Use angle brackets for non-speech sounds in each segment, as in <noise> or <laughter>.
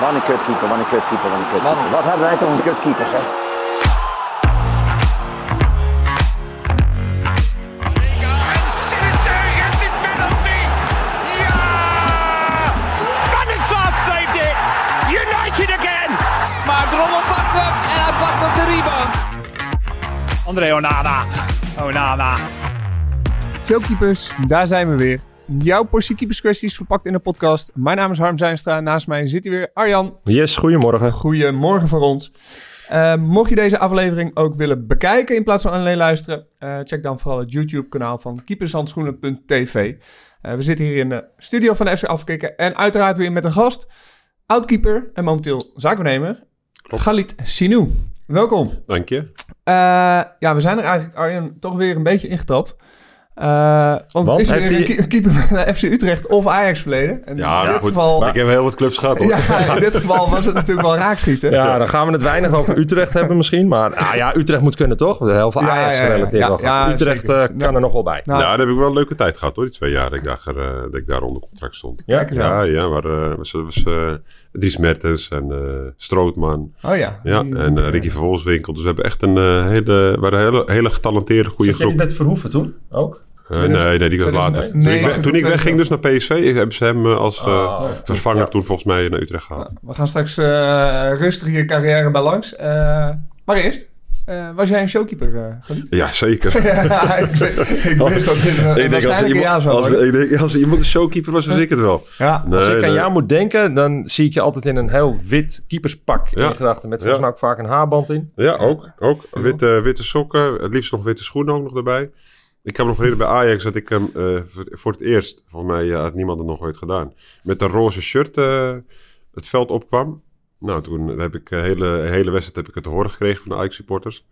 Wat een kutkeeper, wat een kutkeeper, wat een kutkeeper. Wat hebben wij toch een kutkeeper, zeg. En Sinister gets die penalty. Ja! Van de Sar saved it. United again. Maar Drommel pakt hem en hij pakt op de rebound. André Onana. Onana. Showkeepers, daar zijn we weer. Jouw portie keeperskwesties verpakt in een podcast. Mijn naam is Harm Zijnstra. Naast mij zit hier weer Arjan. Yes, goedemorgen. Goedemorgen voor ons. Eh, mocht je deze aflevering ook willen bekijken in plaats van alleen luisteren, eh, check dan vooral het YouTube-kanaal van keepershandschoenen.tv. Eh, we zitten hier in de studio van de FC Afkikken en uiteraard weer met een gast, oudkeeper en momenteel zaakwaarnemer, Galit Sinou. Welkom. Dank je. Ja, we zijn er eigenlijk, Arjen, toch weer een beetje ingetrapt. Eh want, is weer een keeper een FC Utrecht of Ajax verleden. En Ja, in dit goed. geval... Ik heb heel wat clubs gehad hoor. ja, <laughs> in dit geval was het natuurlijk wel raakschieten. Ja, dan gaan we het weinig over Utrecht hebben misschien. Maar ah, ja, Utrecht moet kunnen toch? Heel veel Ja, Ajax ja, ja. gerelateerd Ja, wel gehad. ja, Utrecht eh, kan Ja. er nog wel bij. Nou, Ja, daar heb ik wel een leuke tijd gehad hoor, die twee jaar dat ik daar, eh, dat ik daar onder contract stond. Ja? Ja, ja, maar eh, was, was eh, Dries Mertens en eh, Strootman. Oh ja. Ja, Die- en Ricky van Wolfswinkel. Dus we hebben echt een hele, waren een hele, hele getalenteerde goede Zat jij groep. niet met Verhoeven toen ook? Eh, nee, nee, die was later. 2001? Toen, ik, we- toen ik wegging dus naar PSV, hebben ze hem eh, als eh, Oh, vervanger ja. toen volgens mij naar Utrecht gehaald. We gaan straks eh, rustig je carrière bij langs. Eh, maar eerst, eh, was jij een showkeeper, eh Galiet? Ja, zeker. <laughs> ja, ik, ik wist dat dit een, ik denk als iemand, ja zou als, worden. ik denk, als iemand een showkeeper was, was ik het wel. Ja. Nee, Als ik aan jou moet denken, dan zie ik je altijd in een heel wit keeperspak Ja. in gedachten. Met volgens Ja. mij ook vaak een haarband in. Ja, ook. ook. Witte, witte sokken, het liefst nog witte schoenen ook nog erbij. Ik me nog herinneren bij Ajax dat ik hem eh, voor, het eerst, volgens mij eh, had niemand het nog ooit gedaan, met een roze shirt eh, het veld opkwam. Nou, toen heb ik de hele, hele wedstrijd heb ik het te horen gekregen van de Ajax supporters.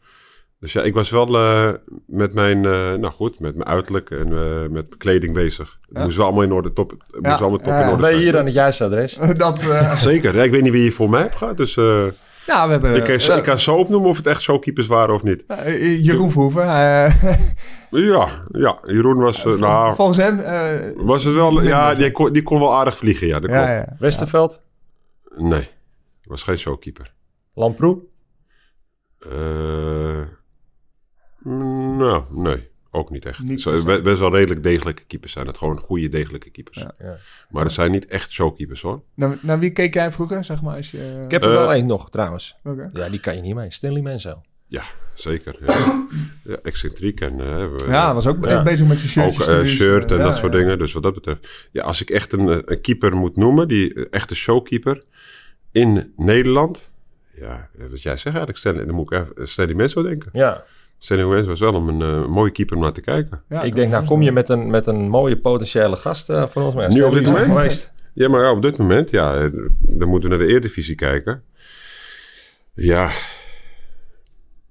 Dus ja, ik was wel eh, met mijn, eh, nou goed, met mijn uiterlijk en eh, met mijn kleding bezig. Het Ja. moest wel allemaal in orde, top, het moest allemaal top in orde Ben je hier aan het juiste adres? <laughs> Dat, eh, Zeker. Ja, ik weet niet wie hier voor mij hebt gehad, dus eh, ja, we hebben... ik, kan, eh, ik kan zo opnoemen of het echt showkeepers waren of niet. eh, Jeroen Verhoeven. eh, <laughs> Ja, ja. Jeroen was, eh, nou, volgens hem... eh, was het wel, ja, die kon, die kon wel aardig vliegen, ja, dat ja, klopt. ja. Westerveld? Nee, was geen showkeeper. Lamproe? Eh, mm, nou, nee, ook niet echt. Niet Zo, be- best wel redelijk degelijke keepers zijn het, gewoon goede degelijke keepers. Ja. Ja. Maar het zijn niet echt showkeepers hoor. Naar, naar wie keek jij vroeger, zeg maar, als je... Ik heb er Eh, wel één nog trouwens. Oké. Ja, die kan je niet mee. Stanley Menzo. Ja, zeker. Ja, ja excentriek en... eh, we- Ja, was ook Ja. bezig met zijn shirtjes. eh, shirt en eh, dat ja, soort ja. dingen. Dus wat dat betreft. Ja, als ik echt een, eh, een keeper moet noemen, die eh, echte showkeeper in Nederland. Ja, eh, wat jij zegt eigenlijk, Stanley, dan moet ik even Stanley Menzo denken. Ja. Stanley Menzo was wel een eh, mooie keeper om naar te kijken. Ja, ik denk, nou kom je met een, met een mooie potentiële gast eh van ons. Maar ja, Nu op dit moment? geweest. Ja, maar ja, op dit moment, ja, eh, dan moeten we naar de Eredivisie kijken. Ja,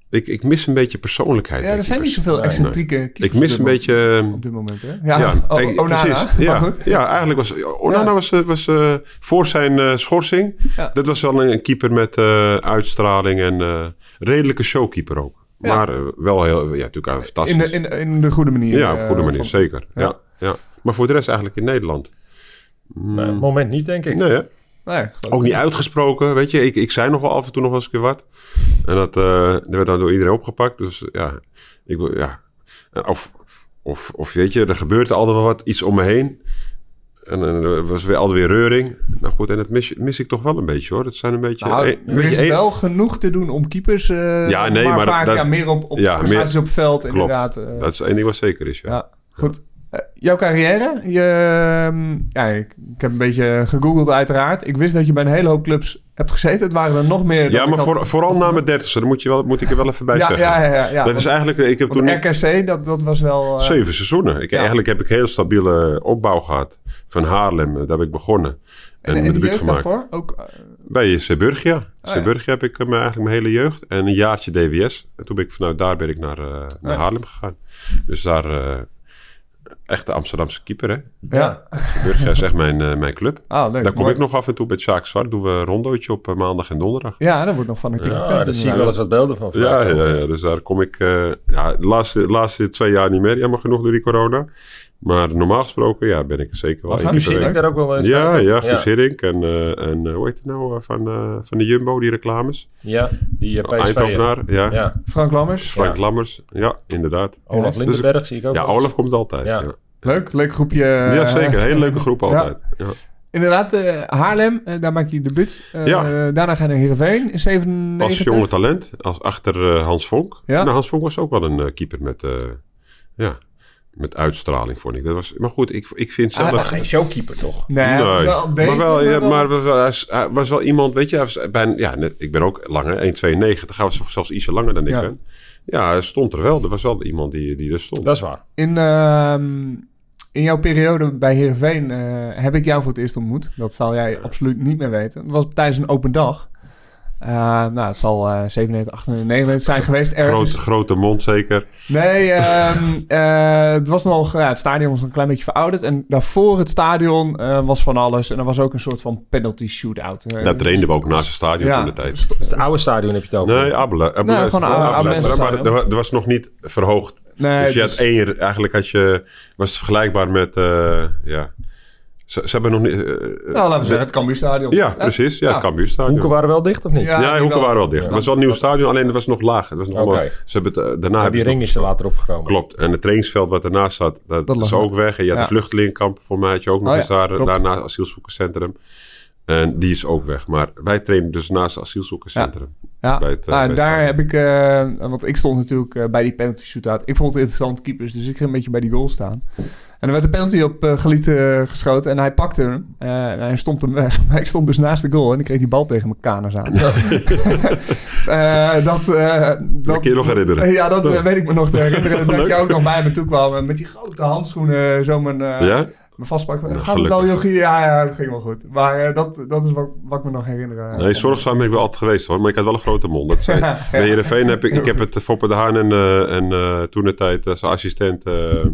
ik, ik mis een beetje persoonlijkheid. Ja, er zijn niet zoveel Nee, excentrieke Ik keepers mis op een dit beetje... moment- Op dit moment, hè? Ja, Ja, <laughs> O- Onana, precies. Ja, maar goed. ja, eigenlijk was Onana Ja. was, was eh, voor zijn eh, schorsing. Ja. Dat was wel een keeper met eh, uitstraling en eh, redelijke showkeeper ook. Ja. Maar eh, wel heel, ja, natuurlijk een In fantastisch. de, in, in de goede manier. ja, op eh, goede manier, van- zeker. Ja. Ja. Ja, Maar voor de rest eigenlijk in Nederland. Mm, Nee, op het moment niet, denk ik. nee, hè? Nee, ook niet uitgesproken, weet je. Ik, ik zei nog wel af en toe nog wel eens een keer wat. En dat, eh, dat werd dan door iedereen opgepakt. Dus ja, ik, wil- ja. Of, of, of weet je, er gebeurt altijd wel wat, iets om me heen. En, en er was weer altijd weer reuring. Nou goed, en dat mis, mis ik toch wel een beetje hoor. Dat zijn een beetje... Nou, een- een er is een- wel genoeg te doen om keepers. eh, Ja, nee, maar, maar vaak dat- ja, meer op, op ja, meer- op het veld, Klopt, inderdaad. eh. dat is één ding wat zeker is, ja. ja, goed. Eh, jouw carrière? Je, ehm, ja, ik, ik heb een beetje gegoogeld uiteraard. Ik wist dat je bij een hele hoop clubs hebt gezeten. Het waren er nog meer. Ja, maar had- vooral na mijn dertigste, daar moet, je wel, moet ik er wel even bij ja, zeggen. ja, ja, ja, ja. dat is eigenlijk, ik heb toen RKC, dat, dat was wel... eh, zeven seizoenen. Ik, ja. Eigenlijk heb ik heel stabiele opbouw gehad. Van Haarlem, eh, daar ben ik begonnen. En, en, en de jeugd gemaakt. daarvoor? Ook, Bij Zeeburgia. Oh, heb ik mijn- eigenlijk mijn hele jeugd. En een jaartje DWS. En toen ben ik vanuit daar ben ik naar, naar. Haarlem gegaan. Dus daar echt de Amsterdamse keeper, hè. ja. Zeeburgia is <laughs> echt mijn, eh, mijn club. Ah, leuk. Daar kom Mooi. ik nog af en toe met Sjaak Zwart. Doen we een rondootje op eh, maandag en donderdag. Ja, daar wordt nog Ja, getraind, daar zie ik wel eens wat beelden van. Ja, ja, ja, dus daar kom ik... eh, ja, de laatste, de laatste twee jaar niet meer. Jammer genoeg door die corona. Maar normaal gesproken, ja, ben ik er zeker wel. Keer Guus Hiddink daar ook wel eens Ja, bij, ja, toch? Guus Hiddink en, eh, en eh, hoe heet het nou eh, van, eh, van de Jumbo, die reclames? Ja, die uh. Eindhovenaar, ja. Ja, Frank Lammers. Frank Ja. Lammers, ja, inderdaad. Olaf Dus- Lindenberg zie ik ook Ja, wel eens. Olaf komt altijd. Ja. Ja, Leuk, leuk groepje. ja eh, zeker. Hele leuke groep <laughs> altijd. Ja. Inderdaad, eh, Haarlem, eh, daar maak je. Eh, Ja. Daarna ga je naar Heerenveen in 97. Als jonge talent, als achter eh, Hans Vonk. Ja. Nou, Hans Vonk was ook wel een eh, keeper met, eh, ja, met uitstraling, vond ik. Dat was, maar goed, ik, ik vind zelf... Ah, Hij is showkeeper toch? Nee, Nee, wel maar wel, ja, maar was hij was wel iemand, weet je, hij was bijna, ja, net, ik ben ook langer, 1,92, hij was zelfs ietsje langer dan ik Ja. ben. Ja, hij stond er wel. Er was wel iemand die, die er stond. Dat is waar. In, ehm, in jouw periode bij Heerenveen eh, heb ik jou voor het eerst ontmoet. Dat zal jij absoluut niet meer weten. Het was tijdens een open dag. Eh, nou, het zal eh 97, 98, 99 zijn geweest. ergens. Grote, grote mond zeker. Nee, ehm, eh, het was nog... Ja, het stadion was een klein beetje verouderd. En daarvoor het stadion eh, was van alles. En er was ook een soort van penalty shootout. Daar trainden we ook naast het stadion ja. toen de tijd. Het oude stadion heb je het over. Nee. Abelen Nee, gewoon Maar er wa- er was nog niet verhoogd. Nee, dus je dus- had één, eigenlijk had je, was het vergelijkbaar met, eh, ja, ze, ze hebben nog niet... eh, Nou, laten we zeggen, het Cambuurstadion. ja, precies. Ja, het Cambuurstadion. Hoeken waren wel dicht of niet? Ja, Ja, hoeken wel. waren wel dicht. Het was wel een nieuw stadion, alleen het was nog laag. Het was nog Oké. allemaal- ze hebben het, eh, daarna hebben die ze ring is er later opgekomen. Klopt. En het trainingsveld wat ernaast zat, dat, Dat is ook weg. En je had Ja. de vluchtelingenkamp, voor mij had je ook nog Oh ja, eens daar, daarna asielzoekerscentrum. En die is ook weg. Maar wij trainen dus naast het asielzoekerscentrum. Ja, Bij het, eh, nou, daar heb ik... eh, want ik stond natuurlijk eh, bij die penalty shootout. Ik vond het interessant, keepers. Dus ik ging een beetje bij die goal staan. En er werd een penalty op Galiet eh, geschoten. En hij pakte hem. en hij stond hem weg. <laughs> Maar ik stond dus naast de goal. En ik kreeg die bal tegen mijn kaners aan. <laughs> Dat, dat, kun je nog herinneren. Ja, dat weet ik me nog te <laughs> herinneren. dat je ook nog bij me toe kwam. Met die grote handschoenen. Zo mijn... ja? Me vastpakken. Nou, Gaat het wel. Jochie? Ja, ja, het ging wel goed. Maar eh, dat, dat is wat, wat ik me nog herinner. Nee, zorgzaam ben ik wel altijd geweest hoor. Maar ik had wel een grote mond. Dat <laughs> zei, Bij Heerenveen heb ik, ik heb het Foppe de Haan en, eh, en eh, toen de tijd als assistent uh,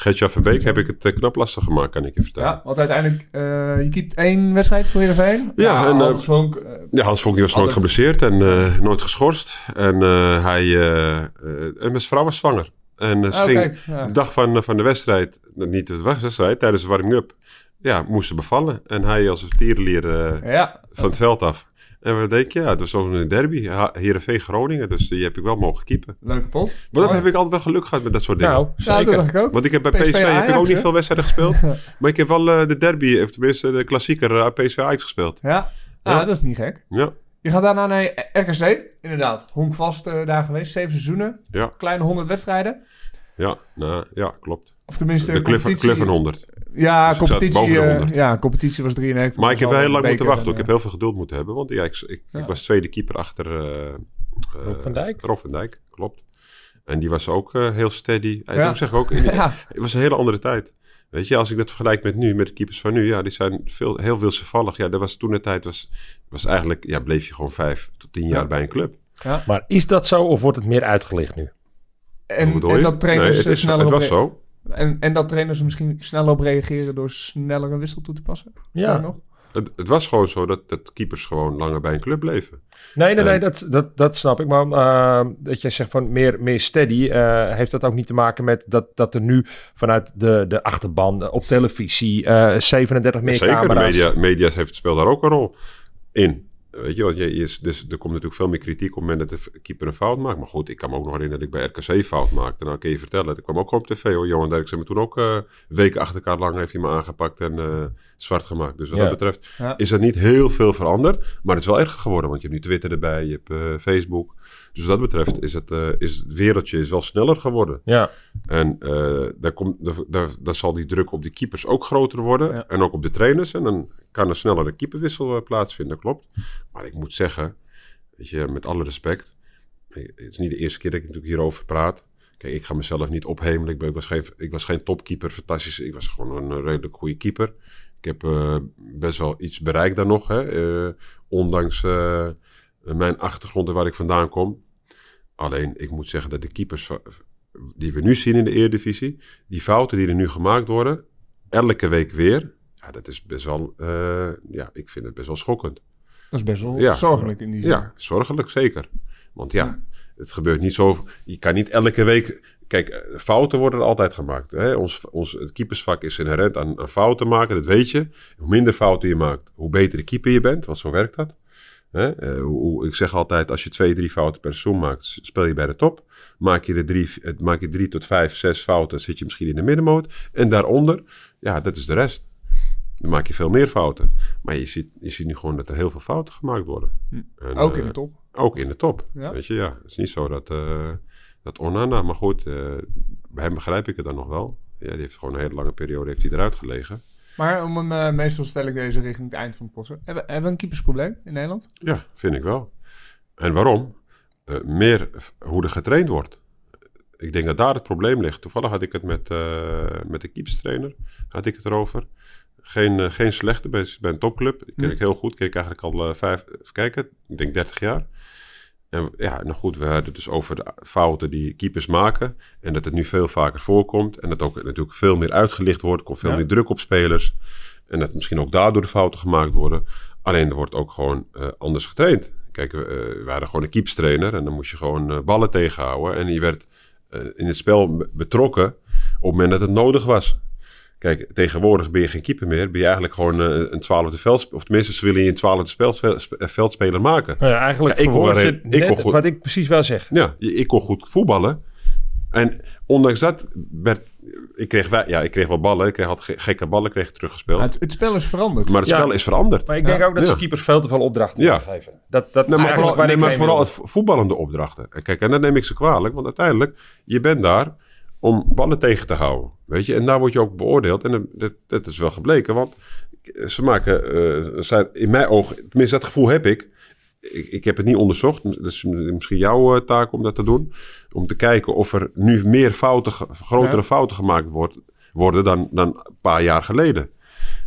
Gertja Verbeek heb ik het eh, knap lastig gemaakt, kan ik je vertellen. Ja, want uiteindelijk, eh, je keept één wedstrijd voor Heerenveen. Ja, en, eh, Hans Vonk, eh, Ja, Hans Vonk die was nooit geblesseerd en eh, nooit geschorst. En eh, hij, eh, eh, en mijn vrouw was zwanger. En eh, ja. de dag van, van de wedstrijd, niet de wedstrijd, tijdens de warming-up, ja, moest ze bevallen. En hij als een tierenlier eh, ja, van het veld af. En we denken, ja, het was zo'n derby, Ha- Heerenveen Groningen, dus die heb ik wel mogen keepen. leuke pot. Maar dat Mooi. heb ik altijd wel geluk gehad met dat soort dingen. Nou, Ja, zeker. dat dacht ik ook. Want ik heb bij PSV PSV, heb ik ook niet veel wedstrijden gespeeld. <laughs> maar ik heb wel eh, de derby, of tenminste de klassieker eh, PSV Ajax gespeeld. Ja, ah, Ja. dat is niet gek. Ja, Je gaat daarna naar RKC. Inderdaad, honkvast eh, daar geweest. Zeven seizoenen, ja, kleine honderd wedstrijden. ja, nou, ja, klopt. Of tenminste, De Cliff, en 100. Ja, Dus ik competitie, eh, 100. ja, competitie was 93. Maar ik heb heel lang moeten wachten. en, Ik heb heel veel geduld moeten hebben. Want ja, ik, ik, Ja. ik was tweede keeper achter eh, eh, Rob van Dijk. Rob van Dijk, klopt. En die was ook eh, heel steady. Ja. daarom zeg ik ook, in- <laughs> Ja. het was een hele andere tijd. Weet je, als ik dat vergelijk met nu, met de keepers van nu, ja, die zijn veel, heel wisselvallig. Ja, dat was toen de tijd, was, was eigenlijk, ja, bleef je gewoon vijf tot tien jaar Ja. bij een club. Maar is dat zo of wordt het meer uitgelicht nu? En, en dat trainers nee, het, eh, is, sneller het was zo. En, en dat trainers er misschien sneller op reageren door sneller een wissel toe te passen? Ja. Nog? Het, het was gewoon zo dat, dat keepers gewoon langer bij een club bleven. Nee, nee, nee, dat, dat, dat snap ik. Maar eh, dat jij zegt van meer, meer steady, eh, heeft dat ook niet te maken met dat, dat er nu vanuit de, de achterban op televisie eh 37 meer Zeker, de camera's... media, media heeft, speelt daar ook een rol in. Weet je, want je, je, dus, er komt natuurlijk veel meer kritiek op het moment dat de keeper een fout maakt. Maar goed, ik kan me ook nog herinneren dat ik bij RKC fout maakte. Nou, kan je vertellen, ik kwam ook gewoon op tv hoor. Johan Derksen heeft me toen ook eh, weken achter elkaar lang heeft hij me aangepakt en eh, zwart gemaakt. Dus wat Ja. dat betreft Ja. is er niet heel veel veranderd. Maar het is wel erger geworden, want je hebt nu Twitter erbij, je hebt eh, Facebook. Dus wat dat betreft is het, eh, is het wereldje is wel sneller geworden. Ja, En eh, daar, komt, daar, daar, daar zal die druk op die keepers ook groter worden. Ja. En ook op de trainers. En dan kan er sneller een keeperwissel eh, plaatsvinden, klopt. Maar ik moet zeggen, weet je, met alle respect. Het is niet de eerste keer dat ik natuurlijk hierover praat. Kijk, ik ga mezelf niet ophemelen. Ik, ben, ik, was, geen, ik was geen topkeeper, fantastisch. Ik was gewoon een redelijk goede keeper. Ik heb best wel iets bereikt daar nog. Hè, ondanks mijn achtergrond en waar ik vandaan kom. Alleen, ik moet zeggen dat de keepers die we nu zien in de Eredivisie, die fouten die er nu gemaakt worden, elke week weer, ja, dat is best wel, eh, ja, ik vind het best wel schokkend. Dat is best wel Ja. zorgelijk in die zin. Ja, zorgelijk zeker. Want ja, het gebeurt niet zo, je kan niet elke week kijk, eh, fouten worden er altijd gemaakt. Hè? Ons, ons het keepersvak is inherent aan, aan fouten maken, dat weet je. Hoe minder fouten je maakt, hoe beter de keeper je bent, want zo werkt dat. Hè? Eh, ik zeg altijd, als je twee, drie fouten per seizoen maakt, speel je bij de top. Maak je, de drie, eh, maak je drie tot vijf, zes fouten, zit je misschien in de middenmoot. En daaronder, ja, dat is de rest. Dan maak je veel meer fouten. Maar je ziet, je ziet nu gewoon dat er heel veel fouten gemaakt worden. En, Ook eh, in de top. ook in de top. Ja. Weet je, ja. Het is niet zo dat, eh dat Onana, maar goed, eh, bij hem begrijp ik het dan nog wel. Ja, die heeft gewoon een hele lange periode heeft hij eruit gelegen. Maar om hem, eh, meestal stel ik deze richting het eind van het potje. Hebben, hebben we een keepersprobleem in Nederland? Ja, vind ik wel. En waarom? Eh, meer hoe er getraind wordt. Ik denk dat daar het probleem ligt. Toevallig had ik het met, eh, met de keeperstrainer, had ik het erover. Geen, geen slechte bij, bij een topclub. Die ken Hm. ik heel goed. Ken ik eigenlijk al vijf, even kijken, ik denk 30 jaar. En ja, nou goed, we hadden het dus over de fouten die keepers maken. En dat het nu veel vaker voorkomt. En dat ook natuurlijk veel meer uitgelicht wordt. Er komt veel Ja. meer druk op spelers. En dat misschien ook daardoor de fouten gemaakt worden. Alleen er wordt ook gewoon eh, anders getraind. Kijk, we, eh, we hadden gewoon een keepstrainer. En dan moest je gewoon eh, ballen tegenhouden. En je werd in het spel be- betrokken op het moment dat het nodig was. Kijk, tegenwoordig ben je geen keeper meer. Ben je eigenlijk gewoon eh, een twaalfde veldspeler. Of tenminste, ze willen je een twaalfde eh, veldspeler maken. Nou ja, eigenlijk Ja, ik kon verwoord wel je ik kon goed- wat ik precies wel zeg. Ja, ik kon goed voetballen. En ondanks dat werd... Ik kreeg, wij- ja, ik kreeg wel ballen. Ik kreeg ge- gekke ballen kreeg teruggespeeld. Het, het spel is veranderd. maar het Ja. spel is veranderd. Maar ik denk ook dat Ja. ze keepers veel te veel opdrachten Ja. moeten geven. Dat, dat Nee, maar vooral, waar nee, ik maar heen vooral wilde. het vo- voetballende opdrachten. En Kijk, en dat neem ik ze kwalijk. Want uiteindelijk, je bent daar om ballen tegen te houden. Weet je, en daar word je ook beoordeeld. En dat, dat is wel gebleken. Want ze maken, eh, zijn in mijn ogen, tenminste dat gevoel heb ik. Ik, ik heb het niet onderzocht. Dat is misschien jouw eh, taak om dat te doen. Om te kijken of er nu meer fouten, grotere Ja. fouten gemaakt wordt, worden dan, dan een paar jaar geleden.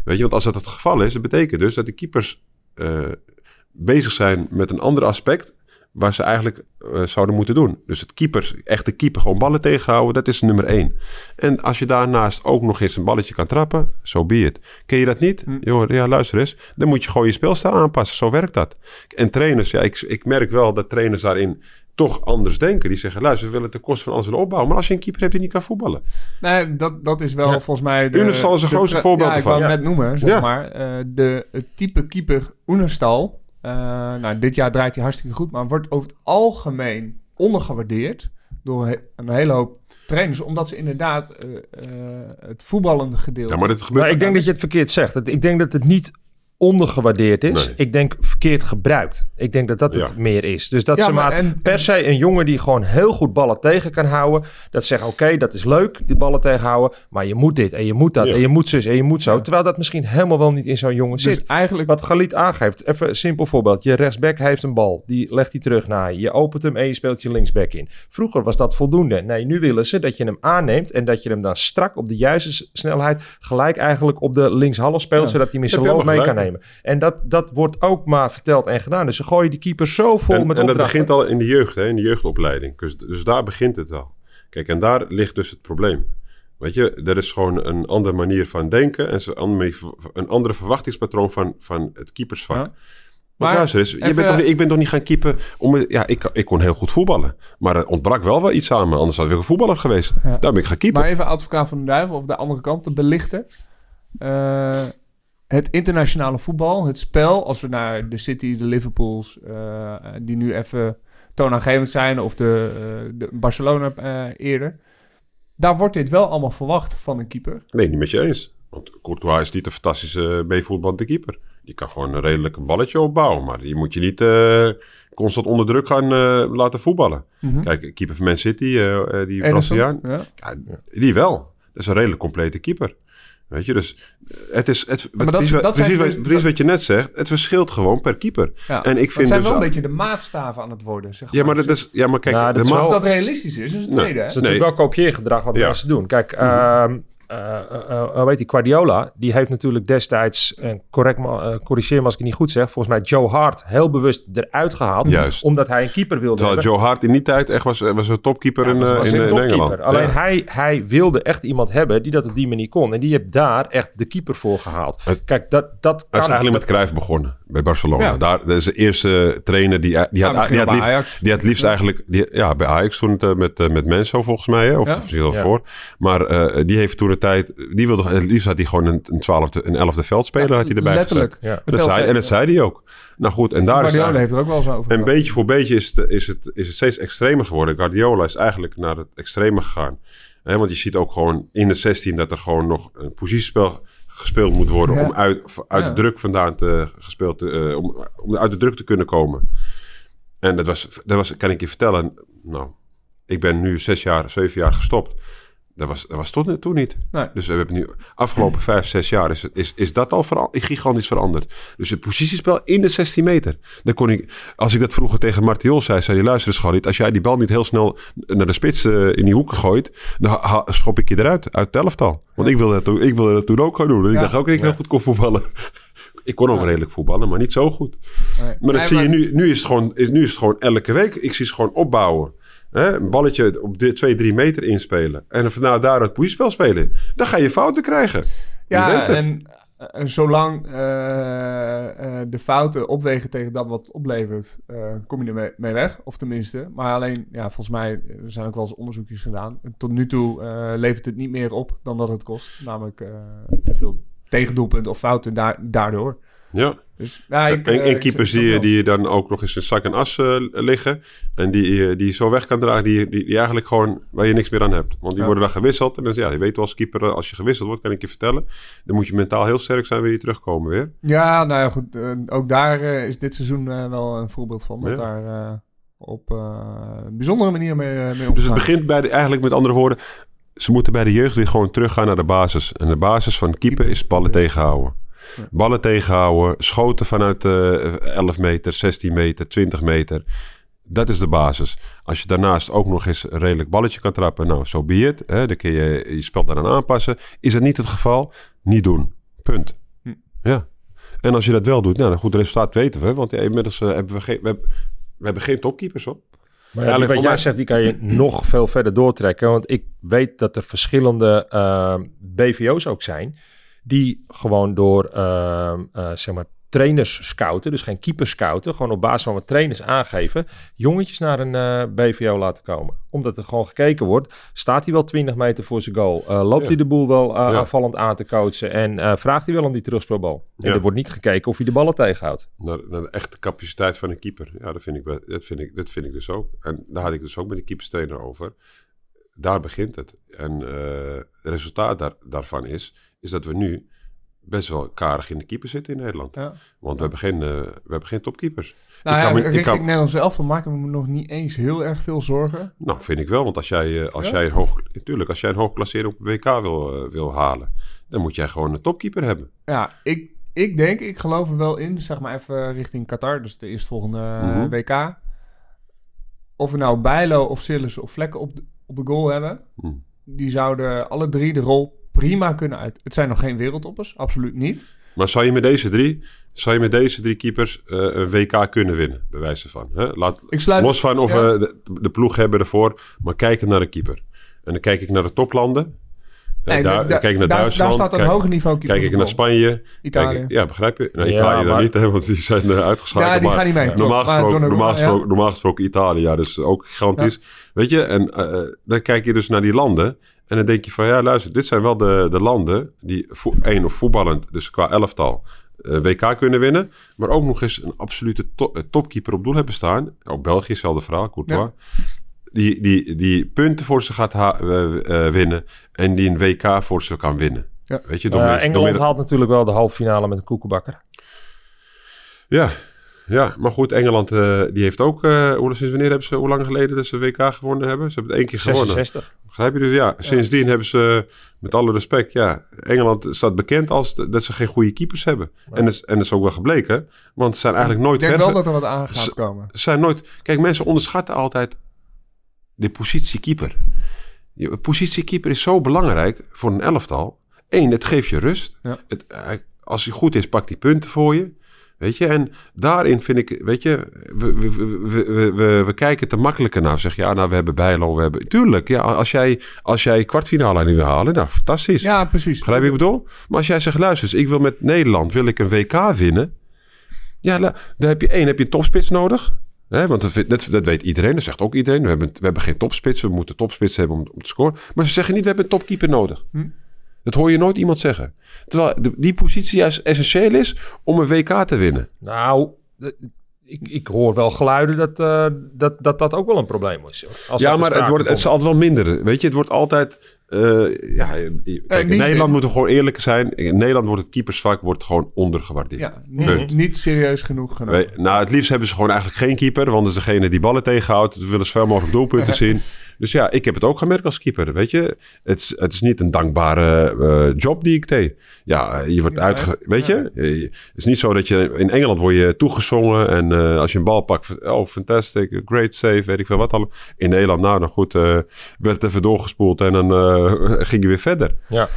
Weet je, want als dat het geval is, dat betekent dus dat de keepers eh, bezig zijn met een ander aspect waar ze eigenlijk eh, zouden moeten doen. Dus het keeper, echt de keeper, gewoon ballen tegenhouden, dat is nummer één. En als je daarnaast ook nog eens een balletje kan trappen, zo so be it. Ken je dat niet? Joh, ja, luister eens. Dan moet je gewoon je speelstijl aanpassen. Zo werkt dat. En trainers, ja, ik, ik merk wel dat trainers daarin toch anders denken. Die zeggen, luister, we willen het ten koste van alles willen opbouwen. Maar als je een keeper hebt die niet kan voetballen. Nee, dat, dat is wel Ja. volgens mij... De, Unestal is een de- grootste ja, voorbeeld ik ervan. Ja. het net noemen, zeg Ja. maar. Eh, de, het type keeper Unestal... eh, nou, dit jaar draait hij hartstikke goed... maar wordt over het algemeen ondergewaardeerd... door een hele hoop trainers... omdat ze inderdaad eh, eh, het voetballende gedeelte... Ja, maar dit gebeurt... Maar ik denk dat je het verkeerd zegt. Ik denk dat het niet ondergewaardeerd is. Nee. Ik denk verkeerd gebruikt. Ik denk dat dat het Ja. meer is. Dus dat Ja, ze maar maar en- per se een jongen die gewoon heel goed ballen tegen kan houden. Dat ze zeggen, oké, dat is leuk, die ballen tegenhouden. Maar je moet dit en je moet dat Ja. en je moet zus en je moet zo. Terwijl dat misschien helemaal wel niet in zo'n jongen dus zit. eigenlijk... Wat Galit aangeeft, even een simpel voorbeeld. Je rechtsback heeft een bal, die legt hij terug naar je. Je opent hem en je speelt je linksback in. Vroeger was dat voldoende. Nee, nu willen ze dat je hem aanneemt en dat je hem dan strak op de juiste snelheid gelijk eigenlijk op de linkshalf speelt, Ja. zodat hij hem in zijn loop mee kan helemaal nemen. En dat, dat wordt ook maar verteld en gedaan. Dus ze gooien die keeper zo vol en, met en dat begint al in de jeugd, hè, in de jeugdopleiding. Dus, dus daar begint het al. Kijk, en daar ligt dus het probleem. Weet je, er is gewoon een andere manier van denken en zo- een andere, manier- een andere verwachtingspatroon van, van het keepersvak. Ja. Want Maar luister eens, je bent toch, niet- ik ben toch niet gaan keepen om... Ja, ik, ik kon heel goed voetballen. Maar er ontbrak wel wel iets aan me. Anders had ik een voetballer geweest. Ja. Daar ben ik gaan keepen. Maar even advocaat van de duivel of de andere kant te belichten. Eh, het internationale voetbal, het spel, als we naar de City, de Liverpools, eh, die nu even toonaangevend zijn, of de, eh, de Barcelona eh, eerder. Daar wordt dit wel allemaal verwacht van een keeper. Nee, niet met je eens. Want Courtois is niet een fantastische meevoetballende keeper. Die kan gewoon een redelijk een balletje opbouwen. Maar die moet je niet eh, constant onder druk gaan eh, laten voetballen. Mhm. Kijk, keeper van Man City, eh, eh, die Braziliaan. Ja. Ja, die wel. Dat is een redelijk complete keeper. Weet je, dus eh, het is het, maar dat- precies, wat- dat precies, wat- dus- precies wat je net zegt. Het verschilt gewoon per keeper. Ja. En ik Dat vind zijn dus wel een al- beetje de maatstaven aan het worden, zeg Ja, maar dat is, ja, maar kijk, Nou, dat de is ma- wel- Of dat realistisch is, is het Nee. tweede. hè? Het is natuurlijk wel kopieergedrag wat Ja. mensen doen. Kijk, eh, eh, hoe heet die, Guardiola, die heeft natuurlijk destijds, en correct, me- eh, corrigeer me als ik het niet goed zeg, volgens mij Joe Hart heel bewust eruit gehaald. Juist. Omdat hij een keeper wilde Terwijl hebben. Joe Hart in die tijd echt was, was een topkeeper in, was- eh, in, een in topkeeper. Engeland. Alleen Ja. hij, hij wilde echt iemand hebben die dat op die manier kon. En die heeft daar echt de keeper voor gehaald. Het- Kijk, dat, dat Hij kan... is eigenlijk met Cruijff begonnen. Bij Barcelona. Ja. Daar, dat is de eerste trainer die, die, had, misschien die, had, liefst, Ajax. die had liefst eigenlijk... Die, ja, bij Ajax toen het, eh, met, eh, met Menso volgens mij. Hè? Of Ja. ja. misschien wel Ja. voor. Maar eh, die heeft toen de tijd... Die wilde, het liefst had hij gewoon een, een, twaalfde, een elfde veldspeler had hij erbij Letterlijk. Ja. Dat, zei, en dat zei hij ook. Nou goed, en daar is Guardiola eigenlijk- heeft er ook wel eens over en beetje voor beetje is het, is, het, is het steeds extremer geworden. Guardiola is eigenlijk naar het extreme gegaan. Hè, want je ziet ook gewoon in de 16 dat er gewoon nog een positiespel gespeeld moet worden. Ja. Om uit, uit Ja. de druk vandaan te gespeeld te, eh, om, om uit de druk te kunnen komen. En dat was, dat was, kan ik je vertellen. Nou, ik ben nu zes jaar, zeven jaar gestopt. Dat was, dat was tot toen niet. Nee. Dus we hebben nu afgelopen vijf, zes jaar is, is, is dat al veral, gigantisch veranderd. Dus het positiespel in de 16 meter. Dan kon ik, als ik dat vroeger tegen Martiol zei, zei hij luister eens Galit, als jij die bal niet heel snel naar de spits eh, in die hoek gooit, dan schop ik je eruit uit het elftal. Want ik wilde dat, toen- ik wilde dat toen ook gaan doen. En ik dacht ook dat ik heel goed kon voetballen. <laughs> ik kon ook Ja. redelijk voetballen, maar niet zo goed. Nee. Maar dan Nee, zie je nu, nu is, het gewoon, is, nu is het gewoon elke week. Ik zie ze gewoon opbouwen. Hè? Een balletje op de 2, 3 meter inspelen. En vanuit daar het positiespel spelen. Dan ga je fouten krijgen. Ja, en eh, zolang eh, eh, de fouten opwegen tegen dat wat oplevert, kom je er mee, weg. Of tenminste. Maar alleen, ja, volgens mij, er zijn ook wel eens onderzoekjes gedaan. En tot nu toe levert het niet meer op dan dat het kost. Namelijk te veel tegendoelpunten of fouten da- daardoor. Ja. Dus, ja, ik, en, eh, keepers snap die, je dan ook nog eens in zak en as eh, liggen. En die, eh, die je zo weg kan dragen. Die, die, die eigenlijk gewoon waar je niks meer aan hebt. Want die Ja. worden dan gewisseld. En dan ja, je weet wel als keeper, eh, als je gewisseld wordt, kan ik je vertellen. Dan moet je mentaal heel sterk zijn, wil je terugkomen weer. Ja, nou ja, goed. eh, ook daar eh, is dit seizoen eh, wel een voorbeeld van. Dat Ja. daar eh, op eh, een bijzondere manier mee, eh, mee omgegaan Dus het begint bij de, eigenlijk met andere woorden. Ze moeten bij de jeugd weer gewoon teruggaan naar de basis. En de basis van keeper is ballen tegenhouden. Ja. Ballen tegenhouden, schoten vanuit eh 11 meter, 16 meter, 20 meter. Dat is de basis. Als je daarnaast ook nog eens een redelijk balletje kan trappen, nou, zo so be it. Hè, dan kun je je spel daaraan aanpassen. Is dat niet het geval? Niet doen. Punt. Hm. Ja. En als je dat wel doet, nou, een goed resultaat weten we. Want ja, inmiddels eh, hebben we geen, we hebben, we hebben geen topkeepers, hoor. Maar ja, die, Eigenlijk wat jij mij- zegt, die kan je nog veel verder doortrekken. Want ik weet dat er verschillende eh, BVO's ook zijn. Die gewoon door eh, eh, zeg maar trainers scouten. Dus geen keepers scouten. Gewoon op basis van wat trainers aangeven. Jongetjes naar een eh, BVO laten komen. Omdat er gewoon gekeken wordt. Staat hij wel 20 meter voor zijn goal? Eh, loopt Ja. hij de boel wel Ja. aanvallend aan te coachen? En vraagt hij wel om die terugspelbal? En er wordt niet gekeken of hij de ballen tegenhoudt. Naar, naar de echte capaciteit van een keeper. Ja, dat vind, ik, dat, vind ik, dat vind ik dus ook. En daar had ik dus ook met de keeperstrainer over. Daar begint het. En het resultaat daar, daarvan is, is dat we nu best wel karig in de keeper zitten in Nederland. Ja. Want we hebben geen, eh, we hebben geen topkeepers. Nou Ik ja, kan richting kan- Nederlands zelf, dan maken we me nog niet eens heel erg veel zorgen. Nou, vind ik wel. Want als jij, eh, als Ja? jij een hoog, natuurlijk, als jij een hoog op WK wil, eh, wil halen, dan moet jij gewoon een topkeeper hebben. Ja, ik, ik denk, ik geloof er wel in, zeg maar even richting Qatar, dus de eerstvolgende Mhm. WK. Of we nou Bijlo of Sillis of Vlekken op de, op de goal hebben, Hm. die zouden alle drie de rol prima kunnen uit. Het zijn nog geen wereldtoppers, absoluut niet. Maar zou je met deze drie, zou je met deze drie keepers eh, een WK kunnen winnen, bij wijze van? Hè? Laat, Ik sluit, Los van of ja. we de, de ploeg hebben ervoor, maar kijken naar de keeper. En dan kijk ik naar de toplanden. Eh, Nee, daar, da- kijk ik naar Duitsland. daar staat een kijk, hoger niveau kijk ik naar. Spanje. Italië. Kijk ik- ja, begrijp je? Nou, Ja, Italië dan maar- niet, hè, want die zijn uh, uitgeschakeld. Ja, die maar gaan niet mee. Normaal maar gesproken, Donnarumma, normaal, ja. gesproken, normaal gesproken Italië, ja, dus ook gigantisch. Weet je, en eh, dan kijk je dus naar die landen. En dan denk je van, ja, luister, dit zijn wel de, de landen die vo- één of voetballend, dus qua elftal, eh, WK kunnen winnen. Maar ook nog eens een absolute to- eh, topkeeper op doel hebben staan. Ook België, hetzelfde verhaal, Courtois. Die, die, die punten voor ze gaat eh, eh, winnen. En die een WK voor ze kan winnen. Ja. Weet je, door door Engeland middel- haalt natuurlijk wel de halve finale met een koekenbakker. Ja, ja, maar goed, Engeland eh, die heeft ook... eh, hoe, sinds wanneer hebben ze, hoe lang geleden dat ze WK gewonnen hebben? Ze hebben het één keer gewonnen. 66. Begrijp je? Dus ja, sindsdien hebben ze, met alle respect, ja, Engeland staat bekend als de- dat ze geen goede keepers hebben. En, dat is, en dat is ook wel gebleken, want ze zijn eigenlijk Ik nooit denk ver... wel dat er wat aan gaat Ze- komen. Ze zijn nooit... Kijk, mensen onderschatten altijd de positie keeper. Je positie keeper is zo belangrijk voor een elftal. Eén, het geeft je rust. Ja. Het, hij- als hij goed is, pakt hij punten voor je. Weet je, en daarin vind ik, weet je, we, we, we, we, we, kijken te makkelijker naar. Zeg je, ja, nou, we hebben Bijlo, we hebben... Tuurlijk, ja, als jij, als jij kwartfinale niet wil halen, nou, fantastisch. Ja, precies. Begrijp je wat ik bedoel? Maar als jij zegt, luister eens, ik wil met Nederland, wil ik een WK winnen. Ja, dan heb je één, heb je topspits nodig. Hè, want dat weet iedereen, dat zegt ook iedereen. We hebben, we hebben geen topspits, we moeten topspits hebben om, om te scoren. Maar ze zeggen niet, we hebben een topkeeper nodig. Hm. Dat hoor je nooit iemand zeggen. Terwijl die positie juist essentieel is om een WK te winnen. Nou, ik, ik hoor wel geluiden dat, eh, dat, dat dat ook wel een probleem is. Als ja, maar het, wordt, het is altijd wel minder. Weet je, het wordt altijd... eh, ja, kijk, in Nederland moeten we gewoon eerlijk zijn. In Nederland wordt het keepersvak wordt gewoon ondergewaardeerd. Ja, niet, niet serieus genoeg genomen. Nou, het liefst hebben ze gewoon eigenlijk geen keeper. Want dat is degene die ballen tegenhoudt. We willen zoveel mogelijk doelpunten <laughs> zien. Dus ja, ik heb het ook gemerkt als keeper. Weet je, het is, het is niet een dankbare eh, job die ik deed. Ja, je wordt uitge... Weet je, het is niet zo dat je... In Engeland word je toegezongen. En eh, als je een bal pakt... Oh, fantastic. Great save. Weet ik veel wat allemaal. In Nederland, nou, dan goed. eh, werd even doorgespoeld. En dan <laughs> ging je weer verder. Ja.